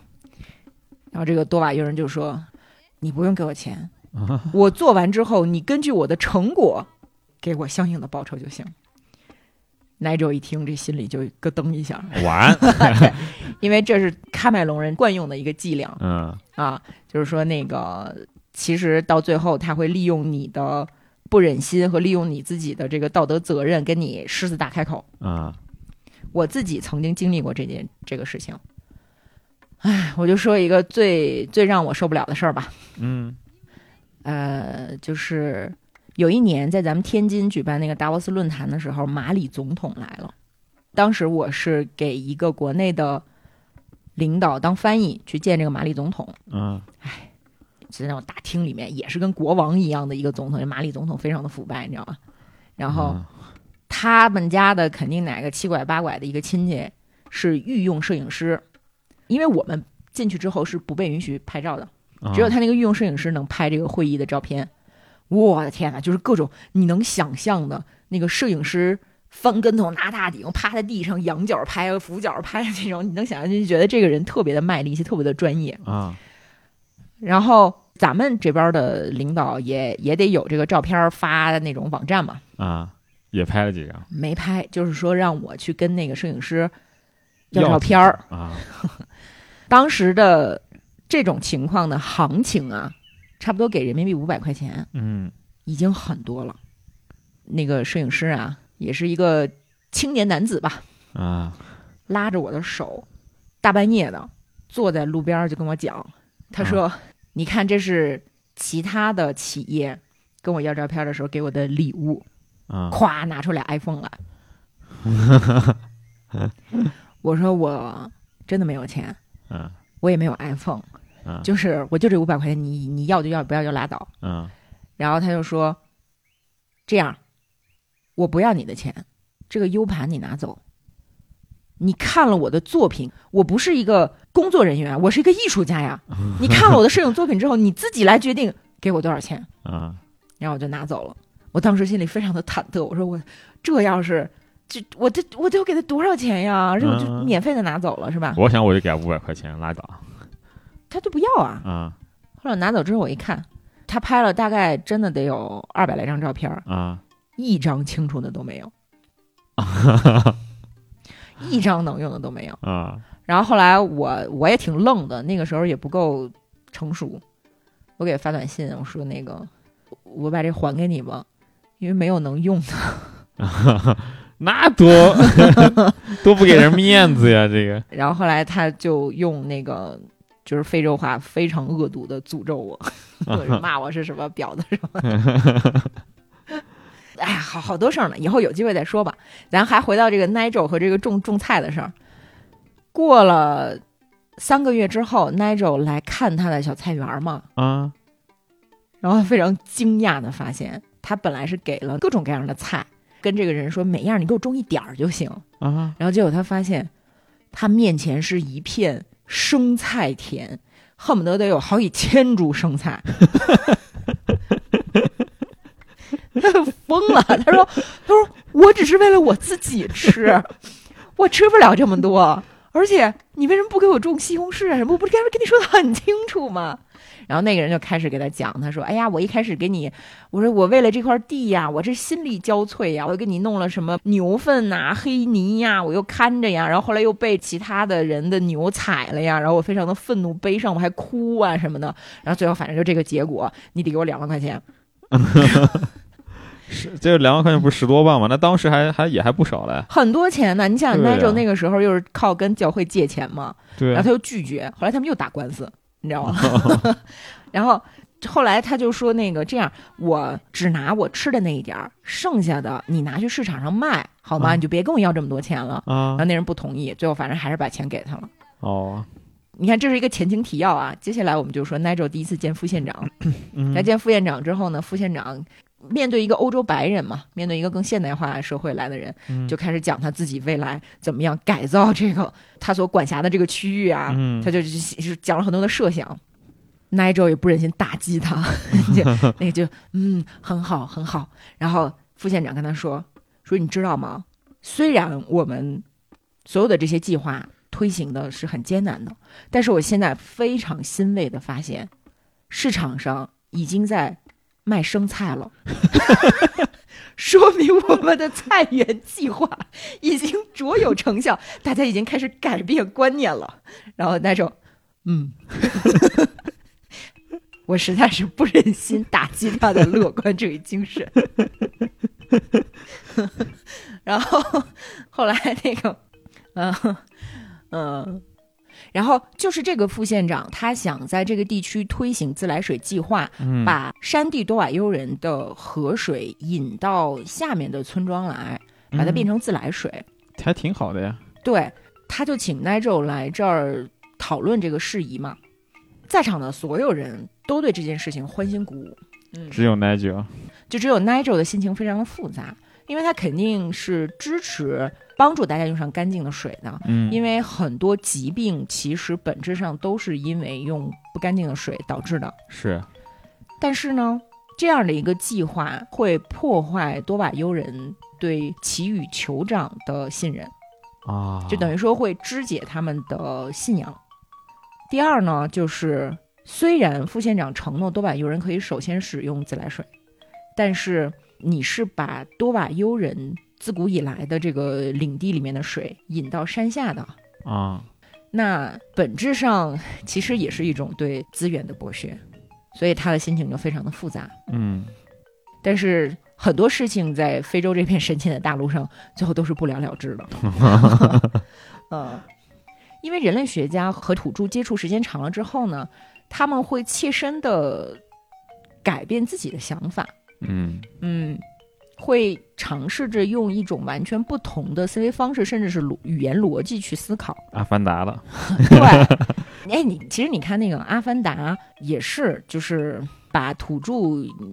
然后这个多瓦尤人就说，你不用给我钱，我做完之后，你根据我的成果给我相应的报酬就行。奈州一听，这心里就咯噔一下，[LAUGHS] 完，[LAUGHS] 因为这是喀麦隆人惯用的一个伎俩嗯。啊，就是说那个其实到最后他会利用你的不忍心和利用你自己的这个道德责任跟你狮子大开口。啊我自己曾经经历过这件这个事情，哎，我就说一个最最让我受不了的事儿吧，嗯。呃，就是有一年在咱们天津举办那个达沃斯论坛的时候，马里总统来了。当时我是给一个国内的领导当翻译去见这个马里总统，嗯哎在那种大厅里面，也是跟国王一样的一个总统。马里总统非常的腐败，你知道吧？然后嗯他们家的肯定哪个七拐八拐的一个亲戚是御用摄影师，因为我们进去之后是不被允许拍照的。啊只有他那个御用摄影师能拍这个会议的照片。我的天呐，就是各种你能想象的那个摄影师翻跟头、拿大顶、趴在地上、仰角拍、俯角拍的这种，你能想象就觉得这个人特别的卖力气，[LAUGHS] 特别的专业。啊然后咱们这边的领导也也得有这个照片发的那种网站嘛，啊，也拍了几张没拍，就是说让我去跟那个摄影师要要照片儿。啊 [LAUGHS] 当时的这种情况的行情啊，差不多给人民币五百块钱。嗯已经很多了。那个摄影师啊，也是一个青年男子吧，啊拉着我的手，大半夜的坐在路边儿就跟我讲，他说：“你看，这是其他的企业跟我要照片的时候给我的礼物。”啊咵，拿出俩 iPhone 来。[LAUGHS] 我说我真的没有钱，嗯我也没有 iPhone，嗯就是我就这五百块钱，你你要就要，不要就拉倒。嗯然后他就说：“这样，我不要你的钱，这个 U 盘你拿走。你看了我的作品，我不是一个工作人员，我是一个艺术家呀。[LAUGHS] 你看了我的摄影作品之后，你自己来决定给我多少钱。啊然后我就拿走了。我当时心里非常的忐忑，我说我这要是这我这我得给他多少钱呀？这我就嗯免费的拿走了是吧？我想我就给他五百块钱拉倒他就不要啊。啊后来我拿走之后，我一看，他拍了大概真的得有二百来张照片儿，啊一张清楚的都没有，[LAUGHS] 一张能用的都没有。啊然后后来我我也挺愣的，那个时候也不够成熟，我给他发短信，我说那个我把这还给你吧，因为没有能用的。[LAUGHS] 那多 [LAUGHS] 多不给人面子呀！这个然后后来他就用那个就是非洲话非常恶毒的诅咒我，[LAUGHS] 骂我是什么婊子什么。[LAUGHS] 哎呀，好好多事儿呢，以后有机会再说吧。咱还回到这个 Nigel 和这个种种菜的事儿。过了三个月之后，Nigel 来看他的小菜园嘛，啊然后非常惊讶的发现，他本来是给了各种各样的菜，跟这个人说每样你给我种一点儿就行。啊然后结果他发现，他面前是一片生菜田，恨不得得有好几千株生菜。他疯了，他说：“他说我只是为了我自己吃，我吃不了这么多，而且你为什么不给我种西红柿啊？什么？我不是刚才跟你说的很清楚吗？”然后那个人就开始给他讲，他说：“哎呀，我一开始给你，我说我为了这块地呀，我这心力交瘁呀，我又给你弄了什么牛粪呐、黑泥呀，我又看着呀，然后后来又被其他的人的牛踩了呀，然后我非常的愤怒、悲伤，我还哭啊什么的，然后最后反正就这个结果，你得给我两万块钱。[LAUGHS] 是这两万块钱不是十多万吗？那当时还还也还不少嘞。很多钱呢，你想对啊 Nigel 那个时候又是靠跟教会借钱嘛，对然后他又拒绝，后来他们又打官司，你知道吗？[LAUGHS] [LAUGHS] 然后后来他就说那个这样，我只拿我吃的那一点儿，剩下的你拿去市场上卖，好吗？嗯你就别跟我要这么多钱了。啊然后那人不同意，最后反正还是把钱给他了。哦，你看，这是一个前情提要啊。接下来我们就说 Nigel 第一次见副县长，嗯来见副县长之后呢，副县长面对一个欧洲白人嘛，面对一个更现代化社会来的人，嗯就开始讲他自己未来怎么样改造这个他所管辖的这个区域啊，嗯他就就讲了很多的设想。Nigel 也不忍心打击他，[LAUGHS] 就那个就嗯很好很好。然后副县长跟他说说你知道吗？虽然我们所有的这些计划推行的是很艰难的，但是我现在非常欣慰的发现，市场上已经在卖生菜了，[LAUGHS] 说明我们的菜园计划已经卓有成效，大家已经开始改变观念了。然后那种，嗯，[LAUGHS] 我实在是不忍心打击他的乐观主义精神。[LAUGHS] 然后后来那个，嗯嗯，然后就是这个副县长，他想在这个地区推行自来水计划，嗯把山地多瓦尤人的河水引到下面的村庄来，把它变成自来水。还挺好的呀。对，他就请 Nigel 来这儿讨论这个事宜嘛。在场的所有人都对这件事情欢欣鼓舞，嗯，只有 Nigel，就只有 Nigel 的心情非常的复杂，因为他肯定是支持帮助大家用上干净的水的，嗯，因为很多疾病其实本质上都是因为用不干净的水导致的。是，但是呢，这样的一个计划会破坏多瓦尤人对祈雨酋长的信任，啊，就等于说会肢解他们的信仰。第二呢，就是虽然副县长承诺多瓦尤人可以首先使用自来水，但是你是把多瓦尤人自古以来的这个领地里面的水引到山下的，啊，那本质上其实也是一种对资源的剥削，所以他的心情就非常的复杂。嗯，但是很多事情在非洲这片神奇的大陆上，最后都是不了了之的。嗯，[LAUGHS] 因为人类学家和土著接触时间长了之后呢，他们会切身的改变自己的想法。嗯，嗯，会尝试着用一种完全不同的思维方式，甚至是逻语言逻辑去思考。阿凡达了，[LAUGHS] 对，哎，你其实你看那个《阿凡达》也是，就是把土著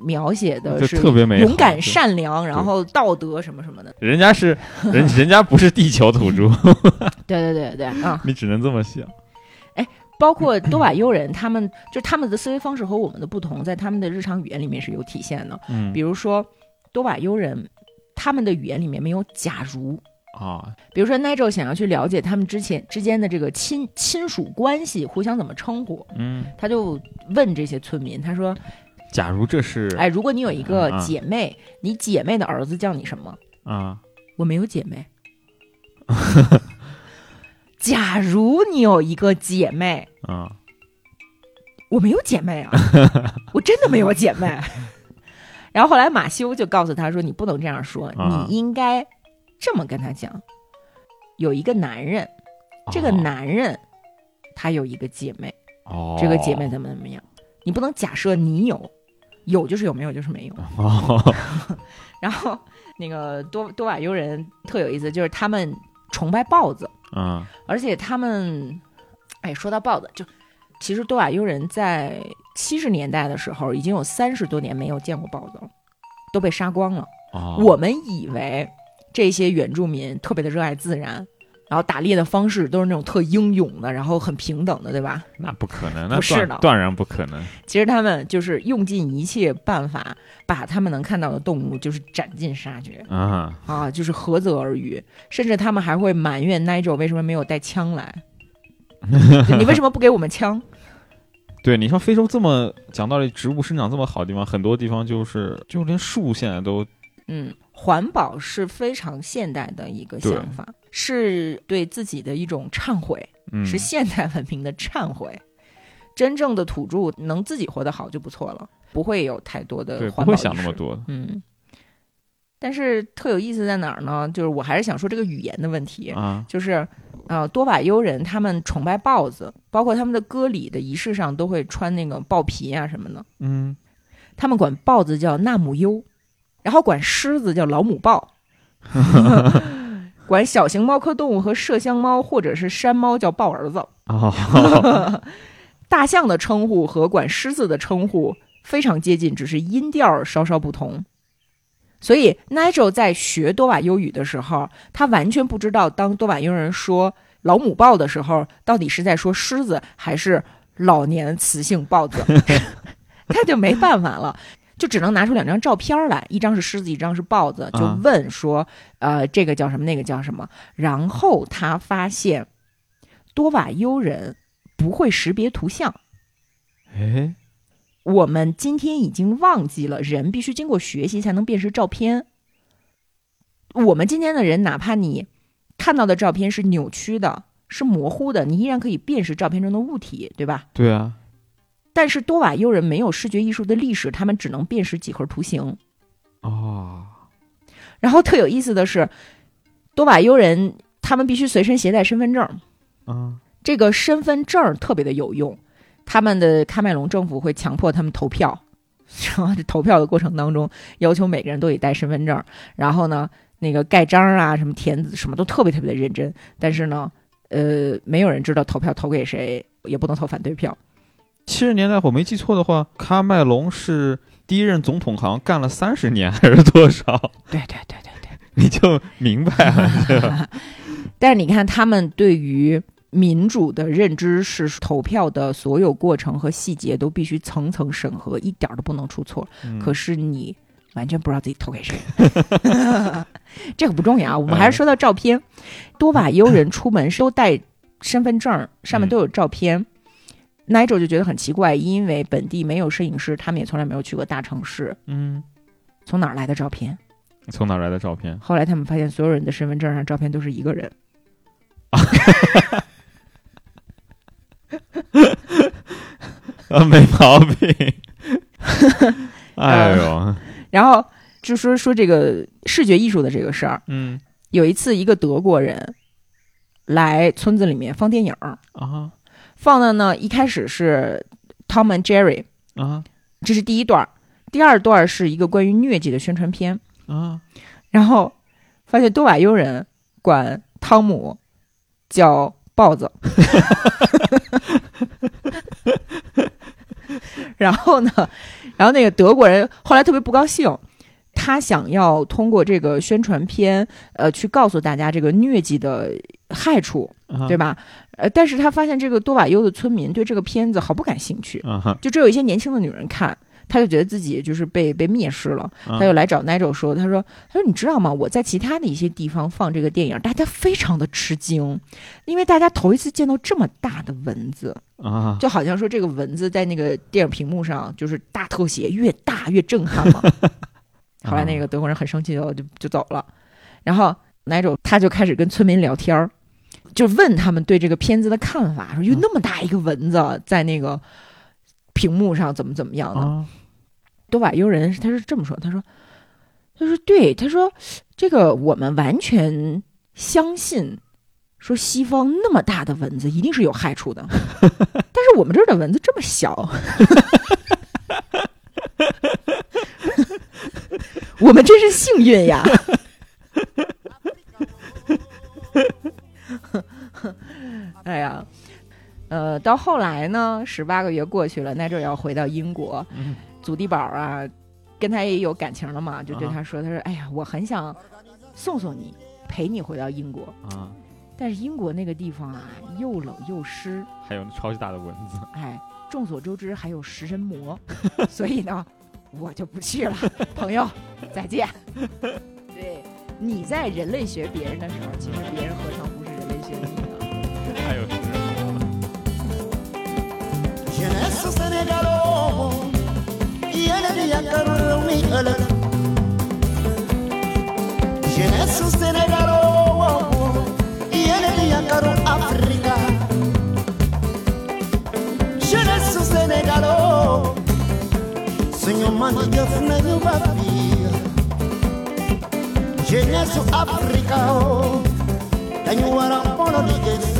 描写的就是特别美勇敢、善良，然后道德什么什么的。人家是人，人家不是地球土著，[LAUGHS] 对对对对啊！你只能这么想。包括多瓦尤人，他们就他们的思维方式和我们的不同，在他们的日常语言里面是有体现的。嗯比如说，多瓦尤人他们的语言里面没有“假如”，啊，比如说 Nigel 想要去了解他们之前之间的这个亲亲属关系，互相怎么称呼，嗯，他就问这些村民，他说假如这是：“哎，如果你有一个姐妹，你姐妹的儿子叫你什么？”啊，我没有姐妹。[LAUGHS] 假如你有一个姐妹，啊，我没有姐妹啊，[LAUGHS] 我真的没有姐妹。然后后来马修就告诉他说：“你不能这样说，啊你应该这么跟他讲。有一个男人，这个哦男人他有一个姐妹，哦，这个姐妹怎么怎么样，你不能假设你有，有就是有，没有就是没有。哦，[LAUGHS] 然后那个多多瓦尤人特有意思，就是他们崇拜豹子，嗯而且他们，哎，说到豹子，就其实多瓦尤人在七十年代的时候，已经有三十多年没有见过豹子了，都被杀光了。哦，我们以为这些原住民特别的热爱自然，然后打猎的方式都是那种特英勇的，然后很平等的，对吧？那不可能，那不是的断断然不可能。其实他们就是用尽一切办法，把他们能看到的动物就是斩尽杀绝啊，啊，就是涸泽而渔，甚至他们还会埋怨 Nigel 为什么没有带枪来，[LAUGHS] 你为什么不给我们枪？[LAUGHS] 对，你像非洲这么讲道理，植物生长这么好的地方，很多地方就是就连树现在都嗯，环保是非常现代的一个想法，是对自己的一种忏悔，嗯是现代文明的忏悔。真正的土著能自己活得好就不错了，不会有太多的对，不环保会想意识那么多。嗯，但是特有意思在哪儿呢？就是我还是想说这个语言的问题，啊，就是呃，多瓦尤人他们崇拜豹子，包括他们的歌礼的仪式上都会穿那个豹皮啊什么的。嗯，他们管豹子叫纳姆优，然后管狮子叫老母豹，[LAUGHS] 管小型猫科动物和麝香猫或者是山猫叫豹儿子。哦，大象的称呼和管狮子的称呼非常接近，只是音调稍稍不同。所以 Nigel 在学多瓦尤语的时候，他完全不知道当多瓦尤人说老母豹的时候，到底是在说狮子还是老年雌性豹子，[LAUGHS] 他就没办法了。就只能拿出两张照片来，一张是狮子，一张是豹子，就啊问说，呃，这个叫什么，那个叫什么。然后他发现多瓦尤人不会识别图像。哎，我们今天已经忘记了，人必须经过学习才能辨识照片。我们今天的人，哪怕你看到的照片是扭曲的、是模糊的，你依然可以辨识照片中的物体，对吧？对啊，但是多瓦尤人没有视觉艺术的历史，他们只能辨识几何图形。哦，然后特有意思的是，多瓦尤人他们必须随身携带身份证，啊，这个身份证特别的有用。他们的喀麦隆政府会强迫他们投票，然后这投票的过程当中，要求每个人都得带身份证。然后呢，那个盖章啊，什么填字什么都特别特别的认真。但是呢，呃，没有人知道投票投给谁，也不能投反对票。七十年代我没记错的话，喀麦隆是第一任总统，好像干了三十年还是多少？对对对对对。[LAUGHS] 你就明白了。[LAUGHS] 但是你看，他们对于民主的认知是投票的所有过程和细节都必须层层审核，一点儿都不能出错。嗯可是你完全不知道自己投给谁，[LAUGHS] 这个不重要啊。我们还是说到照片，多瓦尤人出门是都带身份证，上面都有照片。Nigel 就觉得很奇怪，因为本地没有摄影师，他们也从来没有去过大城市，嗯，从哪儿来的照片？从哪儿来的照片？后来他们发现，所有人的身份证上照片都是一个人。[LAUGHS] 啊，没毛病。[LAUGHS] 哎呦，然后就说说这个视觉艺术的这个事儿。嗯有一次，一个德国人来村子里面放电影儿，啊放的呢一开始是 Tom and Jerry，啊这是第一段儿，第二段儿是一个关于疟疾的宣传片。啊！然后发现多瓦尤人管汤姆叫豹子，[LAUGHS] 然后呢，然后那个德国人后来特别不高兴，他想要通过这个宣传片，呃，去告诉大家这个疟疾的害处，啊对吧？呃，但是他发现这个多瓦尤的村民对这个片子毫不感兴趣，就只有一些年轻的女人看。他就觉得自己就是被被蔑视了，啊。他就来找 Nigel 说：“他说，他说你知道吗？我在其他的一些地方放这个电影，大家非常的吃惊，因为大家头一次见到这么大的蚊子，啊就好像说这个蚊子在那个电影屏幕上就是大特写，越大越震撼嘛。[LAUGHS] 后来那个德国人很生气就就就走了，然后 Nigel 他就开始跟村民聊天儿，就问他们对这个片子的看法，说有那么大一个蚊子在那个屏幕上怎么怎么样的。啊多瓦尤人他是这么说，他说，他说对，他说这个我们完全相信，说西方那么大的蚊子一定是有害处的，[LAUGHS] 但是我们这儿的蚊子这么小，[LAUGHS] 我们真是幸运呀。[LAUGHS] 哎呀，呃，到后来呢，十八个月过去了，奈这要回到英国，嗯祖地宝啊，跟他也有感情了嘛，就对啊他说：“他说，哎呀，我很想送送你，陪你回到英国，啊！但是英国那个地方啊，又冷又湿，还有超级大的蚊子，哎，众所周知还有食人魔，[LAUGHS] 所以呢，我就不去了，[LAUGHS] 朋友，再见。对，你在人类学别人的时候，其实别人何尝不是人类学你呢？还有食人魔。Jeunesse sénégalo, yéné yakar mi ëlëk. Jeunesse sénégalo, yéné yakar Afrika. Jeunesse and you want a wanna be.